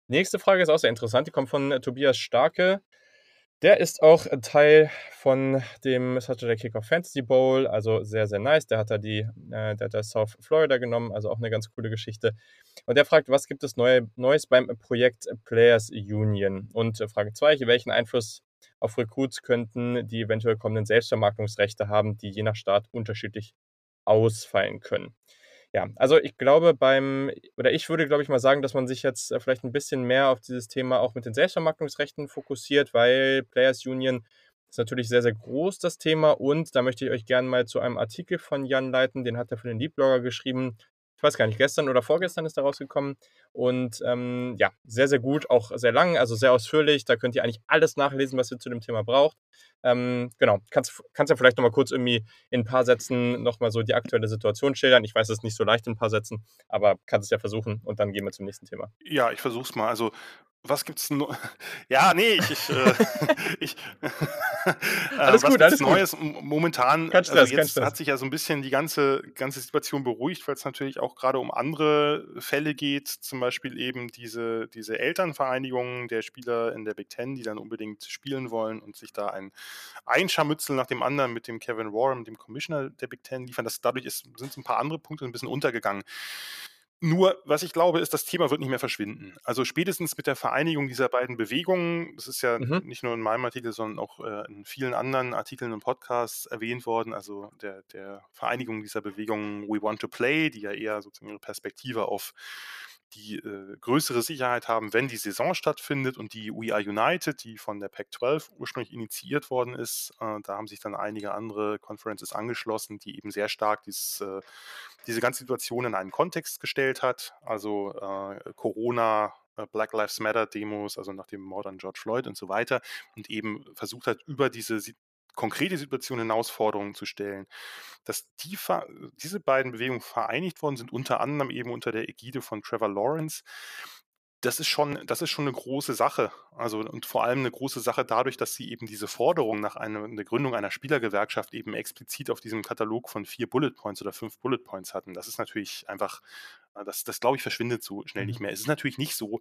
Nächste Frage ist auch sehr interessant. Die kommt von Tobias Starke. Der ist auch Teil von dem Saturday Kickoff Fantasy Bowl, also sehr, sehr nice. Der hat da die, äh, der hat da South Florida genommen, also auch eine ganz coole Geschichte. Und der fragt, was gibt es Neue, Neues beim Projekt Players Union? Und äh, Frage 2, welchen Einfluss auf Recruits könnten die eventuell kommenden Selbstvermarktungsrechte haben, die je nach Staat unterschiedlich ausfallen können? Ja, also ich glaube beim, oder ich würde, glaube ich, mal sagen, dass man sich jetzt äh, vielleicht ein bisschen mehr auf dieses Thema auch mit den Selbstvermarktungsrechten fokussiert, weil Players Union ist natürlich sehr, sehr groß, das Thema. Und da möchte ich euch gerne mal zu einem Artikel von Jan leiten, den hat er für den Leadblogger geschrieben ich weiß gar nicht, gestern oder vorgestern ist da rausgekommen. Und ähm, ja, sehr, sehr gut, auch sehr lang, also sehr ausführlich. Da könnt ihr eigentlich alles nachlesen, was ihr zu dem Thema braucht. Ähm, genau, kannst, kannst ja vielleicht nochmal kurz irgendwie in ein paar Sätzen nochmal so die aktuelle Situation schildern. Ich weiß, es ist nicht so leicht in ein paar Sätzen, aber kannst es ja versuchen und dann gehen wir zum nächsten Thema. Ja, ich versuche es mal. Also was gibt's no Ja, nee, ich, ich, äh, ich äh, alles gut, alles Neues gut. momentan. Kein Stress, also jetzt hat sich ja so ein bisschen die ganze ganze Situation beruhigt, weil es natürlich auch gerade um andere Fälle geht, zum Beispiel eben diese diese Elternvereinigungen der Spieler in der Big Ten, die dann unbedingt spielen wollen und sich da ein Einscharmützel nach dem anderen mit dem Kevin Warren, dem Commissioner der Big Ten liefern. Das dadurch ist, sind ein paar andere Punkte ein bisschen untergegangen. Nur, was ich glaube, ist, das Thema wird nicht mehr verschwinden. Also spätestens mit der Vereinigung dieser beiden Bewegungen, das ist ja mhm. nicht nur in meinem Artikel, sondern auch äh, in vielen anderen Artikeln und Podcasts erwähnt worden, also der, der Vereinigung dieser Bewegungen We Want to Play, die ja eher sozusagen ihre Perspektive auf die äh, größere Sicherheit haben, wenn die Saison stattfindet und die We Are United, die von der Pac-12 ursprünglich initiiert worden ist, äh, da haben sich dann einige andere Conferences angeschlossen, die eben sehr stark dieses, äh, diese ganze Situation in einen Kontext gestellt hat. Also äh, Corona, äh, Black Lives Matter Demos, also nach dem Mord an George Floyd und so weiter, und eben versucht hat, über diese konkrete Situation Herausforderungen zu stellen. Dass die, diese beiden Bewegungen vereinigt worden sind, unter anderem eben unter der Ägide von Trevor Lawrence, das ist schon, das ist schon eine große Sache. Also und vor allem eine große Sache dadurch, dass sie eben diese Forderung nach einer, der Gründung einer Spielergewerkschaft eben explizit auf diesem Katalog von vier Bullet Points oder fünf Bullet Points hatten. Das ist natürlich einfach, das, das glaube ich, verschwindet so schnell nicht mhm. mehr. Es ist natürlich nicht so,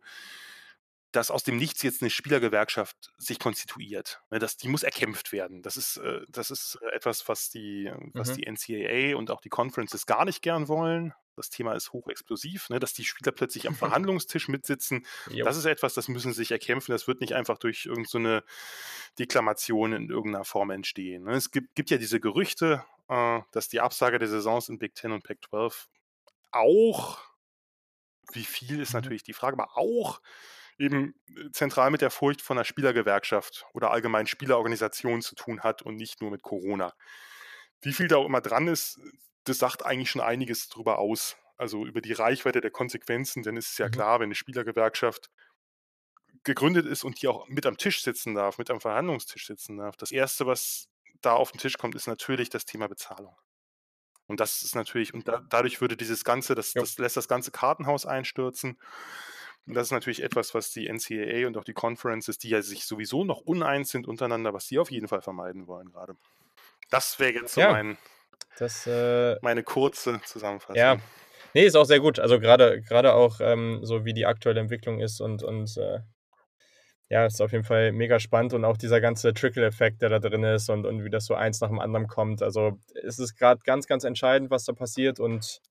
dass aus dem Nichts jetzt eine Spielergewerkschaft sich konstituiert. Ne, das, die muss erkämpft werden. Das ist, äh, das ist äh, etwas, was die, was mhm. die NCAA und auch die Conferences gar nicht gern wollen. Das Thema ist hochexplosiv, ne, dass die Spieler plötzlich am Verhandlungstisch mitsitzen. Jo. Das ist etwas, das müssen sie sich erkämpfen. Das wird nicht einfach durch irgendeine so Deklamation in irgendeiner Form entstehen. Ne. Es gibt, gibt ja diese Gerüchte, äh, dass die Absage der Saisons in Big Ten und Pac-12 auch, wie viel ist mhm. natürlich die Frage, aber auch eben äh, zentral mit der Furcht von einer Spielergewerkschaft oder allgemein Spielerorganisation zu tun hat und nicht nur mit Corona. Wie viel da auch immer dran ist, das sagt eigentlich schon einiges darüber aus. Also über die Reichweite der Konsequenzen, denn es ist ja mhm. klar, wenn eine Spielergewerkschaft gegründet ist und die auch mit am Tisch sitzen darf, mit am Verhandlungstisch sitzen darf, das Erste, was da auf den Tisch kommt, ist natürlich das Thema Bezahlung. Und das ist natürlich, und da, dadurch würde dieses Ganze, das, das lässt das ganze Kartenhaus einstürzen. Und das ist natürlich etwas, was die NCAA und auch die Conferences, die ja sich sowieso noch uneins sind untereinander, was sie auf jeden Fall vermeiden wollen gerade. Das wäre jetzt so ja, mein, das, äh, meine kurze Zusammenfassung. Ja, nee, ist auch sehr gut. Also gerade gerade auch ähm, so wie die aktuelle Entwicklung ist und, und äh, ja, ist auf jeden Fall mega spannend und auch dieser ganze Trickle-Effekt, der da drin ist und, und wie das so eins nach dem anderen kommt. Also es ist gerade ganz, ganz entscheidend, was da passiert und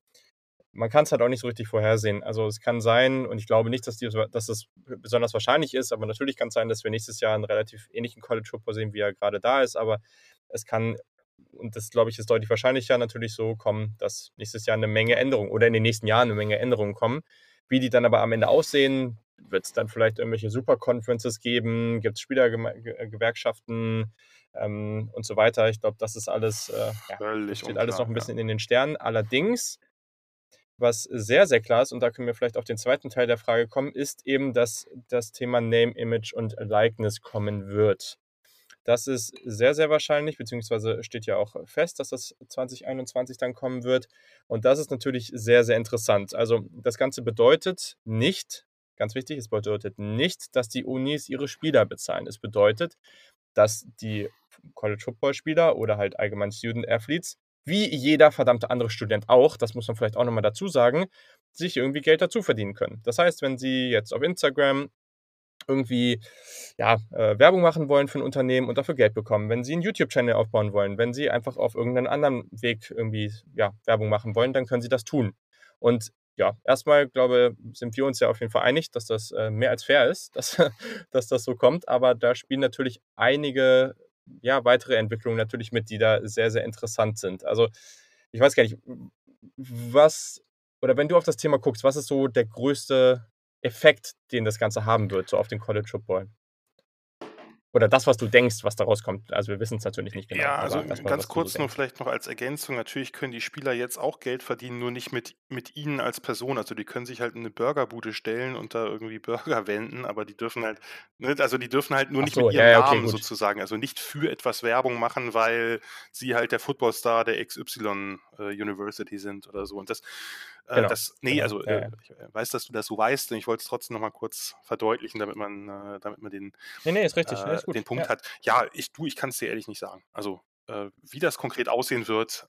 man kann es halt auch nicht so richtig vorhersehen. Also es kann sein, und ich glaube nicht, dass, die, dass das besonders wahrscheinlich ist, aber natürlich kann es sein, dass wir nächstes Jahr einen relativ ähnlichen College Football sehen, wie er gerade da ist. Aber es kann, und das glaube ich ist deutlich wahrscheinlicher, natürlich so kommen, dass nächstes Jahr eine Menge Änderungen oder in den nächsten Jahren eine Menge Änderungen kommen. Wie die dann aber am Ende aussehen, wird es dann vielleicht irgendwelche Super-Conferences geben, gibt es Spielergewerkschaften ähm, und so weiter. Ich glaube, das ist alles, äh, ja, steht alles noch ein bisschen ja. in den Sternen. Allerdings was sehr, sehr klar ist, und da können wir vielleicht auf den zweiten Teil der Frage kommen, ist eben, dass das Thema Name, Image und Likeness kommen wird. Das ist sehr, sehr wahrscheinlich, beziehungsweise steht ja auch fest, dass das 2021 dann kommen wird. Und das ist natürlich sehr, sehr interessant. Also das Ganze bedeutet nicht, ganz wichtig, es bedeutet nicht, dass die Unis ihre Spieler bezahlen. Es bedeutet, dass die College Football Spieler oder halt allgemein Student Athletes wie jeder verdammte andere Student auch, das muss man vielleicht auch nochmal dazu sagen, sich irgendwie Geld dazu verdienen können. Das heißt, wenn Sie jetzt auf Instagram irgendwie ja, äh, Werbung machen wollen für ein Unternehmen und dafür Geld bekommen, wenn Sie einen YouTube-Channel aufbauen wollen, wenn Sie einfach auf irgendeinen anderen Weg irgendwie ja, Werbung machen wollen, dann können Sie das tun. Und ja, erstmal, glaube sind wir uns ja auf jeden Fall einig, dass das äh, mehr als fair ist, dass, dass das so kommt. Aber da spielen natürlich einige ja, weitere Entwicklungen natürlich mit, die da sehr, sehr interessant sind. Also ich weiß gar nicht, was, oder wenn du auf das Thema guckst, was ist so der größte Effekt, den das Ganze haben wird, so auf den College Football? Oder das, was du denkst, was daraus kommt. Also wir wissen es natürlich nicht genau. Ja, also das, ganz kurz nur vielleicht noch als Ergänzung. Natürlich können die Spieler jetzt auch Geld verdienen, nur nicht mit, mit ihnen als Person. Also die können sich halt in eine Burgerbude stellen und da irgendwie Burger wenden, aber die dürfen halt, ne, also die dürfen halt nur nicht so, mit ihrem ja, okay, Namen gut. sozusagen, also nicht für etwas Werbung machen, weil sie halt der Footballstar der XY äh, University sind oder so. Und das, genau. das nee, genau. also äh, ich äh, weiß, dass du das so weißt, und ich wollte es trotzdem nochmal kurz verdeutlichen, damit man, äh, damit man den, nee, nee, richtig, nee, ist den Punkt ja. hat. Ja, ich, du, ich kann es dir ehrlich nicht sagen. Also wie das konkret aussehen wird,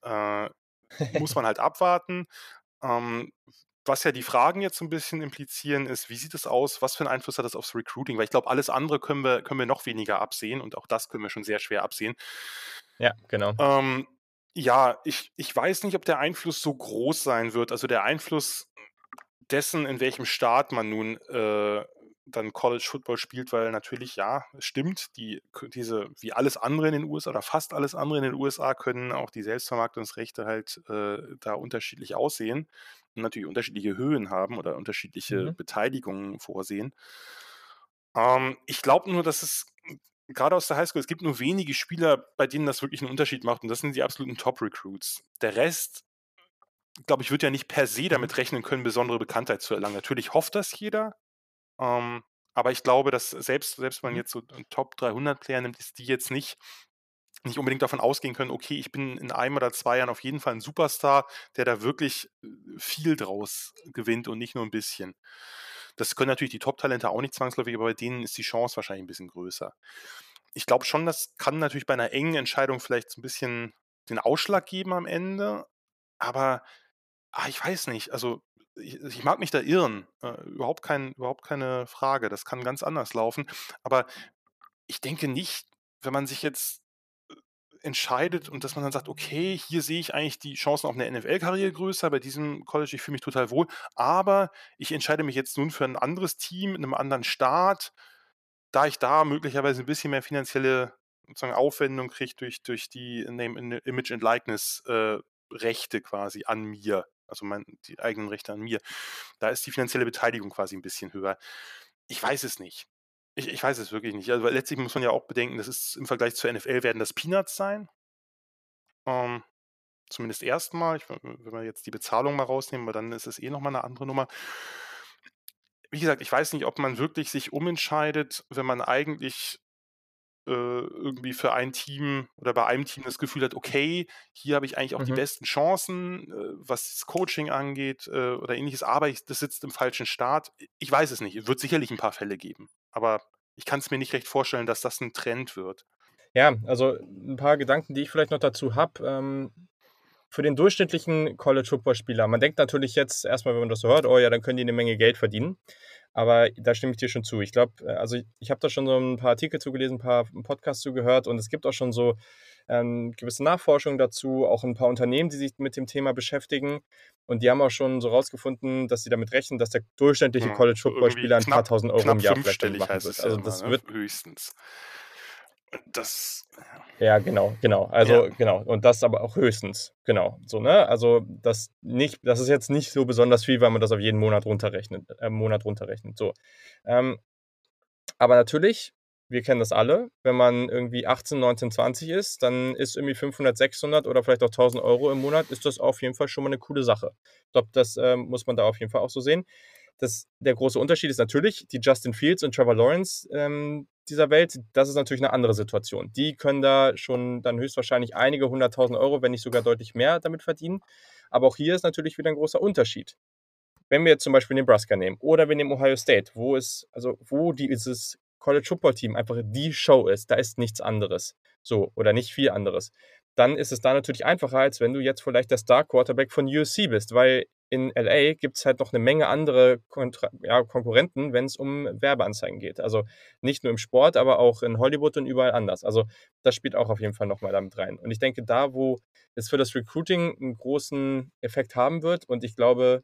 muss man halt abwarten. Ähm, was ja die Fragen jetzt so ein bisschen implizieren, ist, wie sieht es aus, was für einen Einfluss hat das aufs Recruiting? Weil ich glaube, alles andere können wir, können wir noch weniger absehen und auch das können wir schon sehr schwer absehen. Ja, genau. Ähm, ja, ich, ich weiß nicht, ob der Einfluss so groß sein wird. Also der Einfluss dessen, in welchem Staat man nun äh, dann College Football spielt, weil natürlich, ja, es stimmt, die, diese, wie alles andere in den USA oder fast alles andere in den USA können auch die Selbstvermarktungsrechte halt äh, da unterschiedlich aussehen und natürlich unterschiedliche Höhen haben oder unterschiedliche mhm. Beteiligungen vorsehen. Ähm, ich glaube nur, dass es gerade aus der Highschool, es gibt nur wenige Spieler, bei denen das wirklich einen Unterschied macht und das sind die absoluten Top-Recruits. Der Rest glaube ich, wird ja nicht per se mhm. damit rechnen können, besondere Bekanntheit zu erlangen. Natürlich hofft das jeder, ähm, aber ich glaube, dass selbst, selbst wenn man mhm. jetzt so einen Top 300 Player nimmt, ist die jetzt nicht nicht unbedingt davon ausgehen können, okay, ich bin in einem oder zwei Jahren auf jeden Fall ein Superstar, der da wirklich äh, viel draus gewinnt und nicht nur ein bisschen. Das können natürlich die Top-Talente auch nicht zwangsläufig, aber bei denen ist die Chance wahrscheinlich ein bisschen größer. Ich glaube schon, das kann natürlich bei einer engen Entscheidung vielleicht so ein bisschen den Ausschlag geben am Ende, aber ah, ich weiß nicht, also ich, ich mag mich da irren, äh, überhaupt, kein, überhaupt keine Frage, das kann ganz anders laufen, aber ich denke nicht, wenn man sich jetzt entscheidet und dass man dann sagt, okay, hier sehe ich eigentlich die Chancen auf eine NFL-Karriere größer, bei diesem College, ich fühle mich total wohl, aber ich entscheide mich jetzt nun für ein anderes Team in einem anderen Staat, da ich da möglicherweise ein bisschen mehr finanzielle sozusagen Aufwendung kriege durch, durch die Name, Image and Likeness äh, Rechte quasi an mir, also mein, die eigenen Rechte an mir. Da ist die finanzielle Beteiligung quasi ein bisschen höher. Ich weiß es nicht. Ich, ich weiß es wirklich nicht. Also letztlich muss man ja auch bedenken, das ist im Vergleich zur NFL werden das Peanuts sein. Ähm, zumindest erstmal. wenn wir jetzt die Bezahlung mal rausnehmen, weil dann ist es eh nochmal eine andere Nummer. Wie gesagt, ich weiß nicht, ob man wirklich sich umentscheidet, wenn man eigentlich irgendwie für ein Team oder bei einem Team das Gefühl hat, okay, hier habe ich eigentlich auch mhm. die besten Chancen, äh, was das Coaching angeht äh, oder ähnliches, aber ich, das sitzt im falschen Start. Ich weiß es nicht. Es wird sicherlich ein paar Fälle geben, aber ich kann es mir nicht recht vorstellen, dass das ein Trend wird. Ja, also ein paar Gedanken, die ich vielleicht noch dazu habe. Ähm, für den durchschnittlichen College-Football-Spieler, man denkt natürlich jetzt erstmal, wenn man das so hört, oh ja, dann können die eine Menge Geld verdienen. Aber da stimme ich dir schon zu. Ich glaube, äh, also ich, ich habe da schon so ein paar Artikel zugelesen, ein paar Podcasts zugehört und es gibt auch schon so ähm, gewisse Nachforschungen dazu, auch ein paar Unternehmen, die sich mit dem Thema beschäftigen. Und die haben auch schon so rausgefunden, dass sie damit rechnen, dass der durchschnittliche ja, College-Football-Spieler ein paar tausend Euro im Jahr vielleicht machen wird. Also das immer, wird ne? höchstens. Das. Ja, genau, genau. Also, ja. genau. Und das aber auch höchstens. Genau. So, ne? Also, das nicht, das ist jetzt nicht so besonders viel, weil man das auf jeden Monat runterrechnet, äh, Monat runterrechnet. So. Ähm, aber natürlich, wir kennen das alle, wenn man irgendwie 18, 19, 20 ist, dann ist irgendwie 500, 600 oder vielleicht auch 1000 Euro im Monat, ist das auf jeden Fall schon mal eine coole Sache. Ich glaube, das ähm, muss man da auf jeden Fall auch so sehen. Das, der große Unterschied ist natürlich, die Justin Fields und Trevor Lawrence, ähm, dieser Welt, das ist natürlich eine andere Situation. Die können da schon dann höchstwahrscheinlich einige hunderttausend Euro, wenn nicht sogar deutlich mehr damit verdienen. Aber auch hier ist natürlich wieder ein großer Unterschied. Wenn wir jetzt zum Beispiel Nebraska nehmen oder wir nehmen Ohio State, wo es, also wo dieses College Football Team einfach die Show ist, da ist nichts anderes. So, oder nicht viel anderes. Dann ist es da natürlich einfacher, als wenn du jetzt vielleicht der Star Quarterback von USC bist, weil in LA gibt es halt noch eine Menge andere Kontra ja, Konkurrenten, wenn es um Werbeanzeigen geht. Also nicht nur im Sport, aber auch in Hollywood und überall anders. Also das spielt auch auf jeden Fall nochmal damit rein. Und ich denke, da, wo es für das Recruiting einen großen Effekt haben wird, und ich glaube,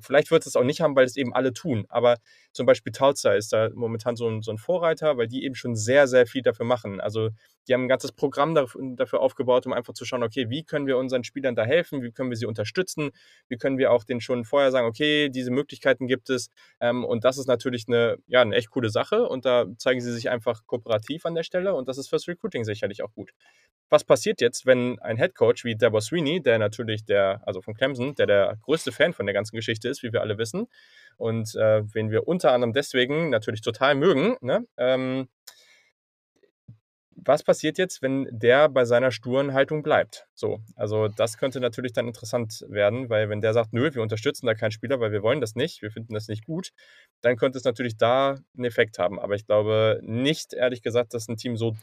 Vielleicht wird es auch nicht haben, weil es eben alle tun. Aber zum Beispiel Tulsa ist da momentan so ein, so ein, Vorreiter, weil die eben schon sehr, sehr viel dafür machen. Also die haben ein ganzes Programm dafür aufgebaut, um einfach zu schauen, okay, wie können wir unseren Spielern da helfen, wie können wir sie unterstützen, wie können wir auch denen schon vorher sagen, okay, diese Möglichkeiten gibt es. Ähm, und das ist natürlich eine, ja, eine echt coole Sache. Und da zeigen sie sich einfach kooperativ an der Stelle. Und das ist fürs Recruiting sicherlich auch gut was passiert jetzt, wenn ein Headcoach wie Debo Sweeney, der natürlich der, also von Clemson, der der größte Fan von der ganzen Geschichte ist, wie wir alle wissen, und äh, wen wir unter anderem deswegen natürlich total mögen, ne? ähm, was passiert jetzt, wenn der bei seiner sturen Haltung bleibt? So, also das könnte natürlich dann interessant werden, weil wenn der sagt, nö, wir unterstützen da keinen Spieler, weil wir wollen das nicht, wir finden das nicht gut, dann könnte es natürlich da einen Effekt haben. Aber ich glaube nicht, ehrlich gesagt, dass ein Team so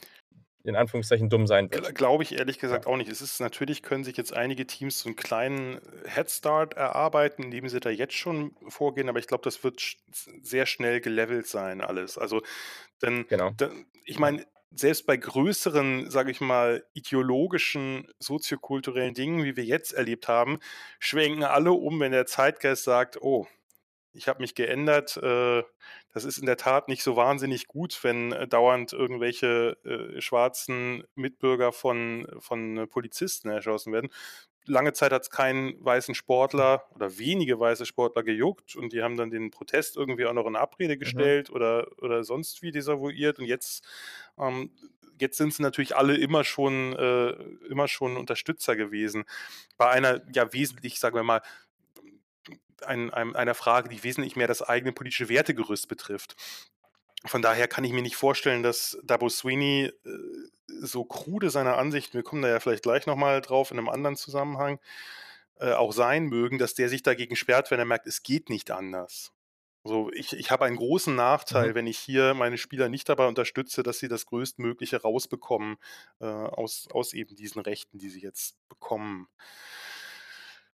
in Anführungszeichen dumm sein wird. Glaube ich ehrlich gesagt auch nicht. Es ist natürlich, können sich jetzt einige Teams so einen kleinen Headstart erarbeiten, indem sie da jetzt schon vorgehen, aber ich glaube, das wird sehr schnell gelevelt sein, alles. Also, denn, genau. denn ich meine, selbst bei größeren, sage ich mal, ideologischen, soziokulturellen Dingen, wie wir jetzt erlebt haben, schwenken alle um, wenn der Zeitgeist sagt, oh, ich habe mich geändert. Äh, das ist in der Tat nicht so wahnsinnig gut, wenn äh, dauernd irgendwelche äh, schwarzen Mitbürger von, von Polizisten erschossen werden. Lange Zeit hat es keinen weißen Sportler oder wenige weiße Sportler gejuckt und die haben dann den Protest irgendwie auch noch in Abrede mhm. gestellt mhm. oder, oder sonst wie desavouiert. Und jetzt ähm, jetzt sind sie natürlich alle immer schon, äh, immer schon Unterstützer gewesen. Bei einer ja wesentlich, sagen wir mal, ein, ein, einer Frage, die wesentlich mehr das eigene politische Wertegerüst betrifft. Von daher kann ich mir nicht vorstellen, dass Dabo Sweeney äh, so krude seiner Ansicht, wir kommen da ja vielleicht gleich nochmal drauf in einem anderen Zusammenhang, äh, auch sein mögen, dass der sich dagegen sperrt, wenn er merkt, es geht nicht anders. Also ich, ich habe einen großen Nachteil, mhm. wenn ich hier meine Spieler nicht dabei unterstütze, dass sie das Größtmögliche rausbekommen äh, aus, aus eben diesen Rechten, die sie jetzt bekommen.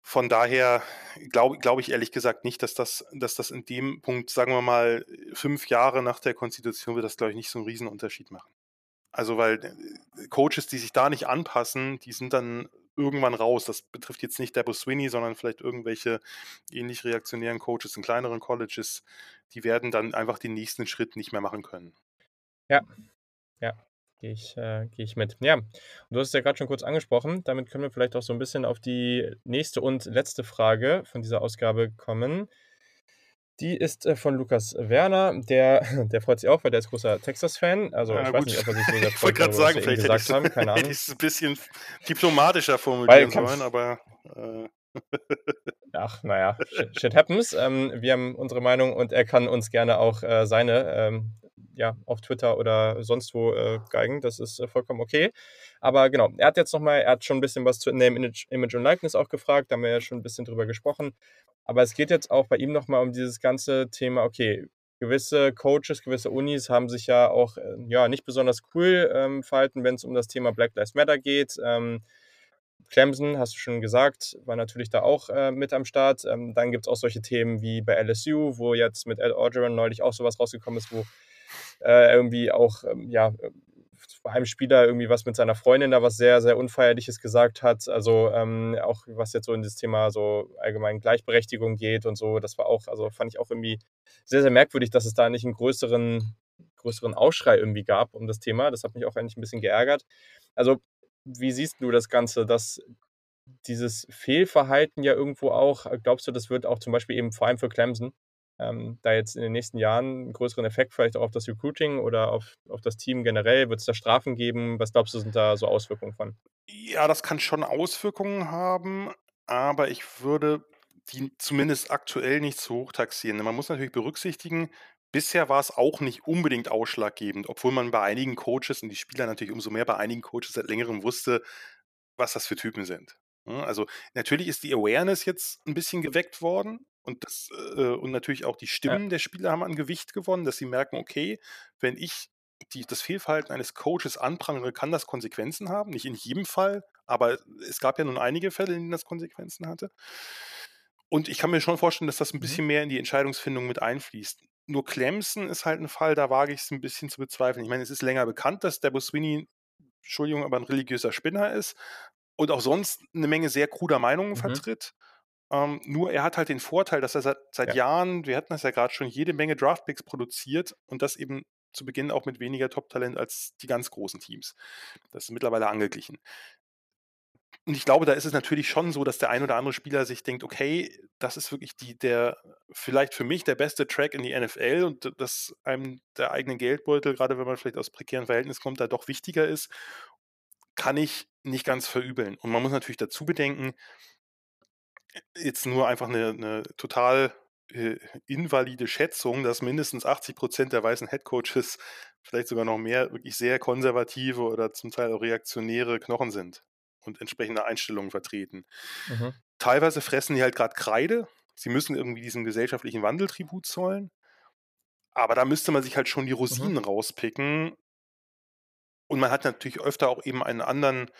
Von daher glaube glaub ich ehrlich gesagt nicht, dass das, dass das in dem Punkt, sagen wir mal, fünf Jahre nach der Konstitution wird das, glaube ich, nicht so einen Riesenunterschied machen. Also weil äh, Coaches, die sich da nicht anpassen, die sind dann irgendwann raus. Das betrifft jetzt nicht Dabo Sweeney, sondern vielleicht irgendwelche ähnlich reaktionären Coaches in kleineren Colleges. Die werden dann einfach den nächsten Schritt nicht mehr machen können. Ja, ja, gehe ich, äh, geh ich mit. Ja, und du hast es ja gerade schon kurz angesprochen. Damit können wir vielleicht auch so ein bisschen auf die nächste und letzte Frage von dieser Ausgabe kommen. Die ist äh, von Lukas Werner. Der, der freut sich auch, weil der ist großer Texas-Fan. Also ja, ich gut. weiß nicht, ob er sich so sehr freut, ich wollte gerade sagen, vielleicht haben. Keine hätte ich es ein bisschen diplomatischer formulieren sollen, aber... Äh. Ach, naja, shit, shit happens. Ähm, wir haben unsere Meinung und er kann uns gerne auch äh, seine ähm, ja, auf Twitter oder sonst wo äh, geigen. Das ist äh, vollkommen okay. Aber genau, er hat jetzt nochmal, er hat schon ein bisschen was zu Name, Image, Image und Likeness auch gefragt. Da haben wir ja schon ein bisschen drüber gesprochen. Aber es geht jetzt auch bei ihm nochmal um dieses ganze Thema, okay, gewisse Coaches, gewisse Unis haben sich ja auch äh, ja, nicht besonders cool ähm, verhalten, wenn es um das Thema Black Lives Matter geht. Ähm, Clemson, hast du schon gesagt, war natürlich da auch äh, mit am Start. Ähm, dann gibt es auch solche Themen wie bei LSU, wo jetzt mit Ed Orgeron neulich auch sowas rausgekommen ist, wo äh, irgendwie auch, ähm, ja, bei einem Spieler irgendwie was mit seiner Freundin da was sehr, sehr Unfeierliches gesagt hat. Also ähm, auch was jetzt so in das Thema so allgemein Gleichberechtigung geht und so, das war auch, also fand ich auch irgendwie sehr, sehr merkwürdig, dass es da nicht einen größeren, größeren Aufschrei irgendwie gab um das Thema. Das hat mich auch eigentlich ein bisschen geärgert. Also, wie siehst du das Ganze, dass dieses Fehlverhalten ja irgendwo auch, glaubst du, das wird auch zum Beispiel eben vor allem für Clemson ähm, da jetzt in den nächsten Jahren einen größeren Effekt vielleicht auch auf das Recruiting oder auf, auf das Team generell? Wird es da Strafen geben? Was glaubst du, sind da so Auswirkungen von? Ja, das kann schon Auswirkungen haben, aber ich würde die zumindest aktuell nicht zu hoch taxieren. Man muss natürlich berücksichtigen, bisher war es auch nicht unbedingt ausschlaggebend, obwohl man bei einigen Coaches und die Spieler natürlich umso mehr bei einigen Coaches seit längerem wusste, was das für Typen sind. Also natürlich ist die Awareness jetzt ein bisschen geweckt worden, und, das, äh, und natürlich auch die Stimmen ja. der Spieler haben an Gewicht gewonnen, dass sie merken, okay, wenn ich die, das Fehlverhalten eines Coaches anprangere, kann das Konsequenzen haben. Nicht in jedem Fall, aber es gab ja nun einige Fälle, in denen das Konsequenzen hatte. Und ich kann mir schon vorstellen, dass das ein mhm. bisschen mehr in die Entscheidungsfindung mit einfließt. Nur Clemson ist halt ein Fall, da wage ich es ein bisschen zu bezweifeln. Ich meine, es ist länger bekannt, dass der Sweeney, Entschuldigung, aber ein religiöser Spinner ist und auch sonst eine Menge sehr kruder Meinungen mhm. vertritt. Ähm, nur er hat halt den Vorteil, dass er seit, seit ja. Jahren, wir hatten das ja gerade schon, jede Menge Draftpicks produziert und das eben zu Beginn auch mit weniger Top-Talent als die ganz großen Teams. Das ist mittlerweile angeglichen. Und ich glaube, da ist es natürlich schon so, dass der ein oder andere Spieler sich denkt, okay, das ist wirklich die, der, vielleicht für mich der beste Track in die NFL und dass einem der eigene Geldbeutel, gerade wenn man vielleicht aus prekären Verhältnissen kommt, da doch wichtiger ist, kann ich nicht ganz verübeln. Und man muss natürlich dazu bedenken, jetzt nur einfach eine, eine total äh, invalide Schätzung, dass mindestens 80 Prozent der weißen Headcoaches, vielleicht sogar noch mehr, wirklich sehr konservative oder zum Teil auch reaktionäre Knochen sind und entsprechende Einstellungen vertreten. Mhm. Teilweise fressen die halt gerade Kreide. Sie müssen irgendwie diesem gesellschaftlichen Wandel Tribut zollen. Aber da müsste man sich halt schon die mhm. Rosinen mhm. rauspicken. Und man hat natürlich öfter auch eben einen anderen,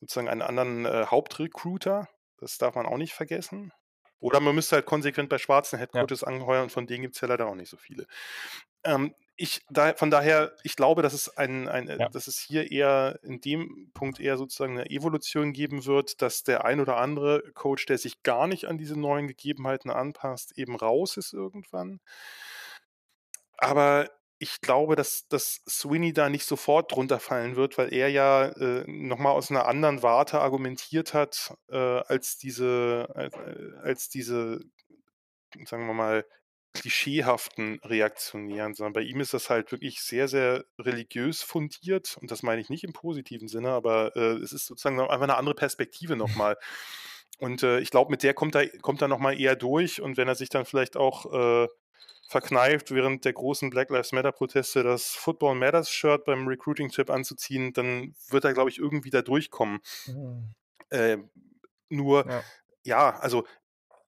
sozusagen einen anderen äh, Hauptrecruiter, das darf man auch nicht vergessen. Oder man müsste halt konsequent bei schwarzen Headcoaches ja. angeheuern und von denen gibt es ja leider auch nicht so viele. Ähm, ich da, von daher, ich glaube, dass es ein, ein Ja. dass es hier eher in dem Punkt eher sozusagen eine Evolution geben wird, dass der ein oder andere Coach, der sich gar nicht an diese neuen Gegebenheiten anpasst, eben raus ist irgendwann. Aber ich glaube, dass, dass Sweeney da nicht sofort drunter fallen wird, weil er ja äh, nochmal aus einer anderen Warte argumentiert hat, äh, als diese, als, äh, als diese, sagen wir mal, klischeehaften Reaktionären, sondern bei ihm ist das halt wirklich sehr, sehr religiös fundiert und das meine ich nicht im positiven Sinne, aber äh, es ist sozusagen einfach eine andere Perspektive nochmal. Und äh, ich glaube, mit der kommt er, kommt er nochmal eher durch und wenn er sich dann vielleicht auch äh, verkneift, während der großen Black Lives Matter-Proteste das Football Matters-Shirt beim Recruiting-Trip anzuziehen, dann wird er, glaube ich, irgendwie da durchkommen. Mhm. Äh, nur, Ja. ja, also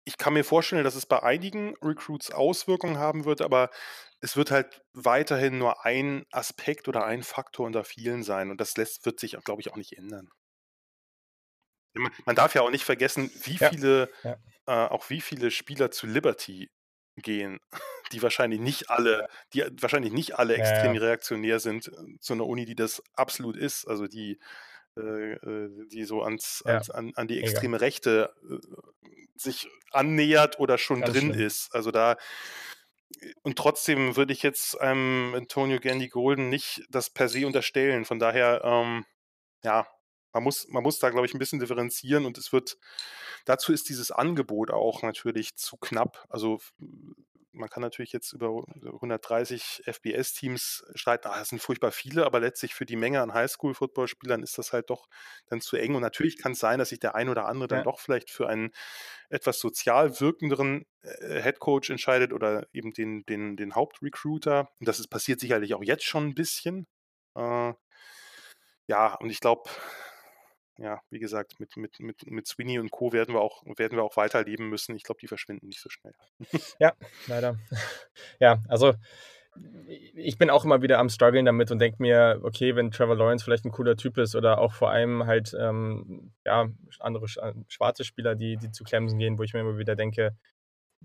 ich kann mir vorstellen, dass es bei einigen Recruits Auswirkungen haben wird, aber es wird halt weiterhin nur ein Aspekt oder ein Faktor unter vielen sein und das lässt, wird sich, glaube ich, auch nicht ändern. Man darf ja auch nicht vergessen, wie Ja, viele, ja. äh, auch wie viele Spieler zu Liberty gehen, die wahrscheinlich nicht alle, die wahrscheinlich nicht alle extrem ja. reaktionär sind, äh, zu einer Uni, die das absolut ist, also die, äh, äh, die so ans, Ja, ans, an, an die extreme Rechte äh, sich annähert oder schon Ganz drin schlimm. ist. Also da und trotzdem würde ich jetzt einem Antonio Gandy Golden nicht das per se unterstellen. Von daher, ähm, ja, man muss, man muss da, glaube ich, ein bisschen differenzieren und es wird, dazu ist dieses Angebot auch natürlich zu knapp. Also man kann natürlich jetzt über 130 FBS-Teams streiten, ah, das sind furchtbar viele, aber letztlich für die Menge an Highschool-Footballspielern ist das halt doch dann zu eng. Und natürlich kann es sein, dass sich der ein oder andere dann Ja. doch vielleicht für einen etwas sozial wirkenderen äh, Headcoach entscheidet oder eben den, den, den Hauptrecruiter. Und das ist, passiert sicherlich auch jetzt schon ein bisschen. Äh, ja, und ich glaube, ja, wie gesagt, mit, mit, mit, mit Sweeney und Co. werden wir auch, werden wir auch weiterleben müssen. Ich glaube, die verschwinden nicht so schnell. Ja, leider. Ja, also ich bin auch immer wieder am struggeln damit und denke mir, okay, wenn Trevor Lawrence vielleicht ein cooler Typ ist oder auch vor allem halt ähm, ja, andere äh, schwarze Spieler, die, die zu Clemson gehen, wo ich mir immer wieder denke,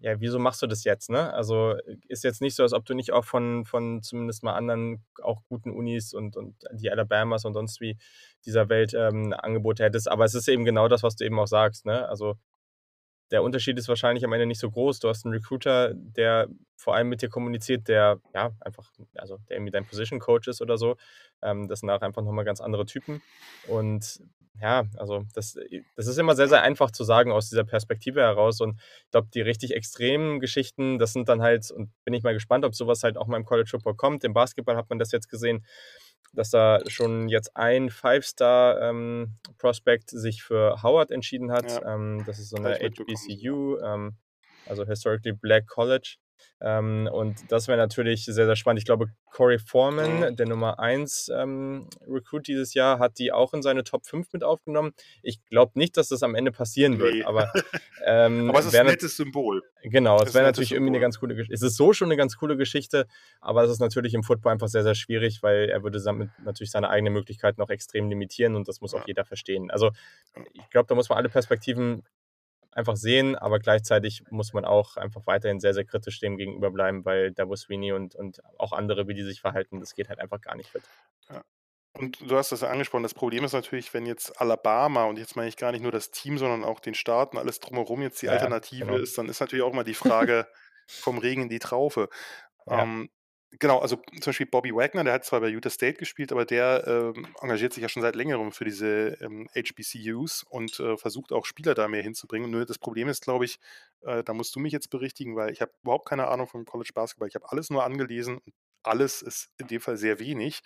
ja, wieso machst du das jetzt, ne? Also ist jetzt nicht so, als ob du nicht auch von, von zumindest mal anderen, auch guten Unis und, und die Alabamas und sonst wie dieser Welt ähm, Angebote hättest, aber es ist eben genau das, was du eben auch sagst, ne? Also der Unterschied ist wahrscheinlich am Ende nicht so groß. Du hast einen Recruiter, der vor allem mit dir kommuniziert, der ja einfach, also der irgendwie dein Position Coach ist oder so. Ähm, das sind auch einfach nochmal ganz andere Typen. Und ja, also das, das ist immer sehr, sehr einfach zu sagen aus dieser Perspektive heraus. Und ich glaube, die richtig extremen Geschichten, das sind dann halt, und bin ich mal gespannt, ob sowas halt auch mal im College Football kommt. Im Basketball hat man das jetzt gesehen, dass da schon jetzt ein Five-Star-Prospect sich für Howard entschieden hat. Ja. Ähm, das ist so eine HBCU, ähm, also Historically Black College. Ähm, und das wäre natürlich sehr, sehr spannend. Ich glaube, Corey Foreman, Mhm. der Nummer 1 ähm, Recruit dieses Jahr, hat die auch in seine Top 5 mit aufgenommen. Ich glaube nicht, dass das am Ende passieren wird, Nee. aber, ähm, Aber es ist ein nettes Symbol. Genau, es wäre natürlich nettes irgendwie eine Symbol. ganz coole Geschichte. Es ist so schon eine ganz coole Geschichte, aber es ist natürlich im Football einfach sehr, sehr schwierig, weil er würde damit natürlich seine eigenen Möglichkeiten auch extrem limitieren und das muss auch Ja. jeder verstehen. Also ich glaube, da muss man alle Perspektiven einfach sehen, aber gleichzeitig muss man auch einfach weiterhin sehr, sehr kritisch dem gegenüber bleiben, weil Dabo Sweeney und, und auch andere, wie die sich verhalten, das geht halt einfach gar nicht fit. Und du hast das ja angesprochen, das Problem ist natürlich, wenn jetzt Alabama, und jetzt meine ich gar nicht nur das Team, sondern auch den Staat und alles drumherum jetzt die Ja, ja, Alternative genau. ist, dann ist natürlich auch mal die Frage vom Regen in die Traufe. Ja. Ähm, genau, also zum Beispiel Bobby Wagner, der hat zwar bei Utah State gespielt, aber der ähm, engagiert sich ja schon seit längerem für diese ähm, HBCUs und äh, versucht auch Spieler da mehr hinzubringen. Nur das Problem ist, glaube ich, äh, da musst du mich jetzt berichtigen, weil ich habe überhaupt keine Ahnung vom College Basketball. Ich habe alles nur angelesen und alles ist in dem Fall sehr wenig,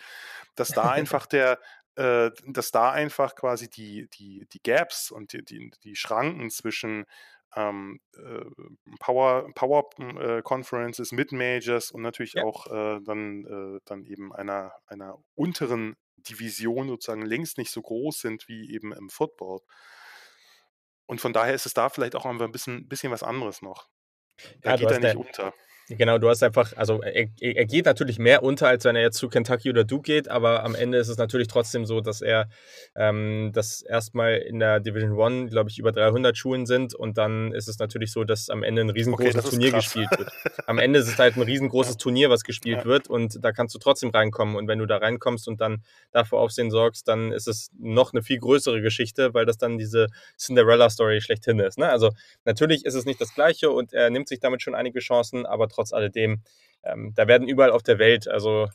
dass da einfach der, äh, dass da einfach quasi die, die, die Gaps und die, die, die Schranken zwischen ähm, äh, Power, Power äh, Conferences, Mid-Majors und natürlich Ja. auch äh, dann, äh, dann eben einer, einer unteren Division sozusagen längst nicht so groß sind wie eben im Football. Und von daher ist es da vielleicht auch einfach ein bisschen, bisschen was anderes noch. Da Ja, geht er nicht ja- unter. Genau, du hast einfach, also er, er, geht natürlich mehr unter, als wenn er jetzt zu Kentucky oder Duke geht, aber am Ende ist es natürlich trotzdem so, dass er ähm, das erstmal in der Division One, glaube ich, über 300 Schulen sind und dann ist es natürlich so, dass am Ende ein riesengroßes okay, Turnier gespielt wird. Am Ende ist es halt ein riesengroßes ja. Turnier, was gespielt ja. wird und da kannst du trotzdem reinkommen und wenn du da reinkommst und dann dafür Aufsehen sorgst, dann ist es noch eine viel größere Geschichte, weil das dann diese Cinderella-Story schlechthin ist. Ne? Also natürlich ist es nicht das Gleiche und er nimmt sich damit schon einige Chancen, aber trotzdem trotz alledem, ähm, da werden überall auf der Welt, also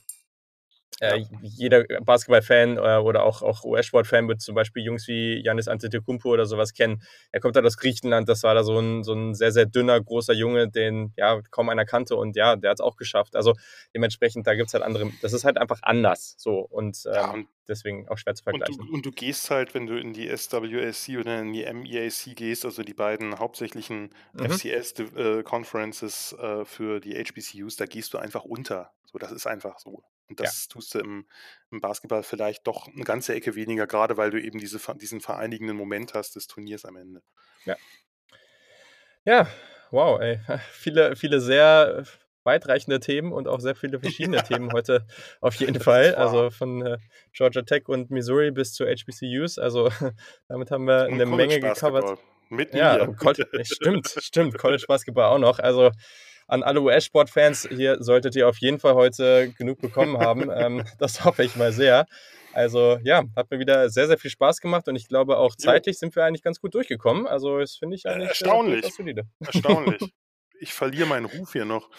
äh, ja. jeder Basketball-Fan äh, oder auch, auch US-Sport-Fan wird zum Beispiel Jungs wie Janis Antetokounmpo oder sowas kennen. Er kommt halt aus Griechenland, das war da so ein, so ein sehr, sehr dünner, großer Junge, den ja kaum einer kannte und ja, der hat es auch geschafft. Also dementsprechend, da gibt es halt andere, das ist halt einfach anders so und, ähm, ja, und deswegen auch schwer zu vergleichen. Und du, und du, gehst halt, wenn du in die SWSC oder in die MEAC gehst, also die beiden hauptsächlichen mhm. FCS-Conferences äh, äh, für die HBCUs, da gehst du einfach unter. So, das ist einfach so. Und das ja. tust du im, im, Basketball vielleicht doch eine ganze Ecke weniger, gerade weil du eben diese, diesen vereinigenden Moment hast des Turniers am Ende. Ja. Ja, wow, ey. Viele, viele sehr weitreichende Themen und auch sehr viele verschiedene ja. Themen heute auf jeden Fall. Also von äh, Georgia Tech und Missouri bis zu HBCUs. Also damit haben wir eine Menge gecovert. Mit ja, stimmt, stimmt. College Basketball auch noch. Also an alle US-Sportfans, hier solltet ihr auf jeden Fall heute genug bekommen haben. ähm, das hoffe ich mal sehr. Also ja, hat mir wieder sehr, sehr viel Spaß gemacht und ich glaube auch zeitlich sind wir eigentlich ganz gut durchgekommen. Also das finde ich eigentlich äh, erstaunlich. Äh, erstaunlich ich verliere meinen Ruf hier noch.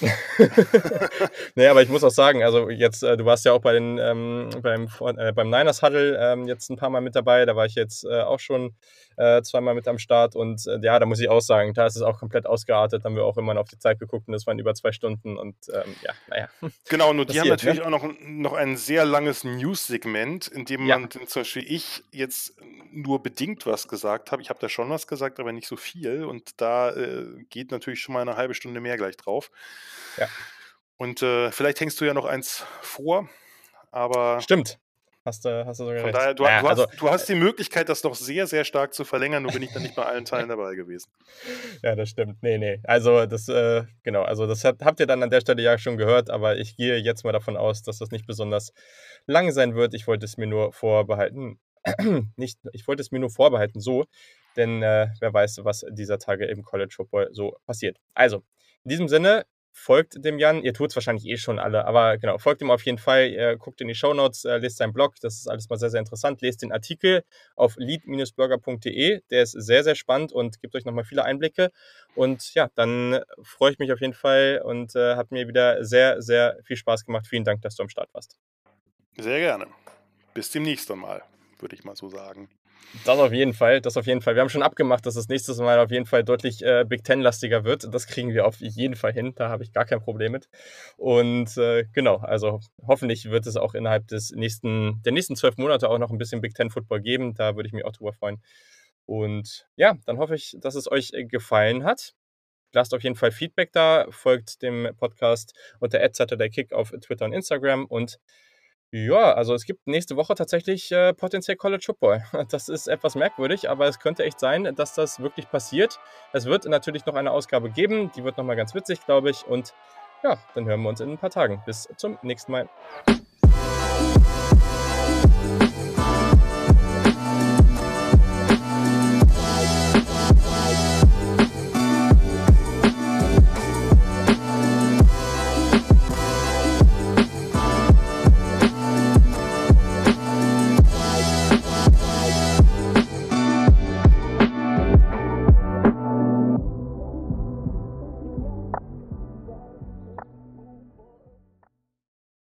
nee, aber ich muss auch sagen, also jetzt, äh, du warst ja auch bei den, ähm, beim, äh, beim Niners Huddle ähm, jetzt ein paar Mal mit dabei, da war ich jetzt äh, auch schon äh, zweimal mit am Start und äh, ja, da muss ich auch sagen, da ist es auch komplett ausgeartet, haben wir auch immer auf die Zeit geguckt und das waren über zwei Stunden und ähm, ja, naja. Genau, nur die haben natürlich ne? auch noch, noch ein sehr langes News-Segment, in dem ja. man, zum Beispiel ich jetzt nur bedingt was gesagt habe. Ich habe da schon was gesagt, aber nicht so viel und da äh, geht natürlich schon schon mal eine halbe Stunde mehr gleich drauf. Ja. Und äh, vielleicht hängst du ja noch eins vor, aber. Stimmt. Hast du, hast du sogar Von daher, du, naja, du, hast, also, du, hast, die Möglichkeit, das noch sehr, sehr stark zu verlängern, nur bin ich dann nicht bei allen Teilen dabei gewesen. Ja, das stimmt. Nee, nee. Also, das, äh, genau, also das habt, habt ihr dann an der Stelle ja schon gehört, aber ich gehe jetzt mal davon aus, dass das nicht besonders lang sein wird. Ich wollte es mir nur vorbehalten. nicht, ich wollte es mir nur vorbehalten, so, denn äh, wer weiß, was dieser Tage im College Football so passiert. Also, in diesem Sinne, folgt dem Jan. Ihr tut es wahrscheinlich eh schon alle, aber genau, folgt ihm auf jeden Fall. Ihr guckt in die Show Notes, äh, lest seinen Blog, das ist alles mal sehr, sehr interessant. Lest den Artikel auf lead-blogger.de, der ist sehr, sehr spannend und gibt euch nochmal viele Einblicke. Und ja, dann freue ich mich auf jeden Fall und äh, hat mir wieder sehr, sehr viel Spaß gemacht. Vielen Dank, dass du am Start warst. Sehr gerne. Bis demnächst einmal, würde ich mal so sagen. Das auf jeden Fall, das auf jeden Fall. Wir haben schon abgemacht, dass das nächste Mal auf jeden Fall deutlich äh, Big Ten-lastiger wird. Das kriegen wir auf jeden Fall hin. Da habe ich gar kein Problem mit. Und äh, genau, also hoffentlich wird es auch innerhalb des nächsten, der nächsten zwölf Monate auch noch ein bisschen Big Ten-Football geben. Da würde ich mich auch drüber freuen. Und ja, dann hoffe ich, dass es euch äh, gefallen hat. Lasst auf jeden Fall Feedback da, folgt dem Podcast unter Kick auf Twitter und Instagram und ja, also es gibt nächste Woche tatsächlich äh, potenziell College Football. Das ist etwas merkwürdig, aber es könnte echt sein, dass das wirklich passiert. Es wird natürlich noch eine Ausgabe geben, die wird nochmal ganz witzig, glaube ich. Und ja, dann hören wir uns in ein paar Tagen. Bis zum nächsten Mal.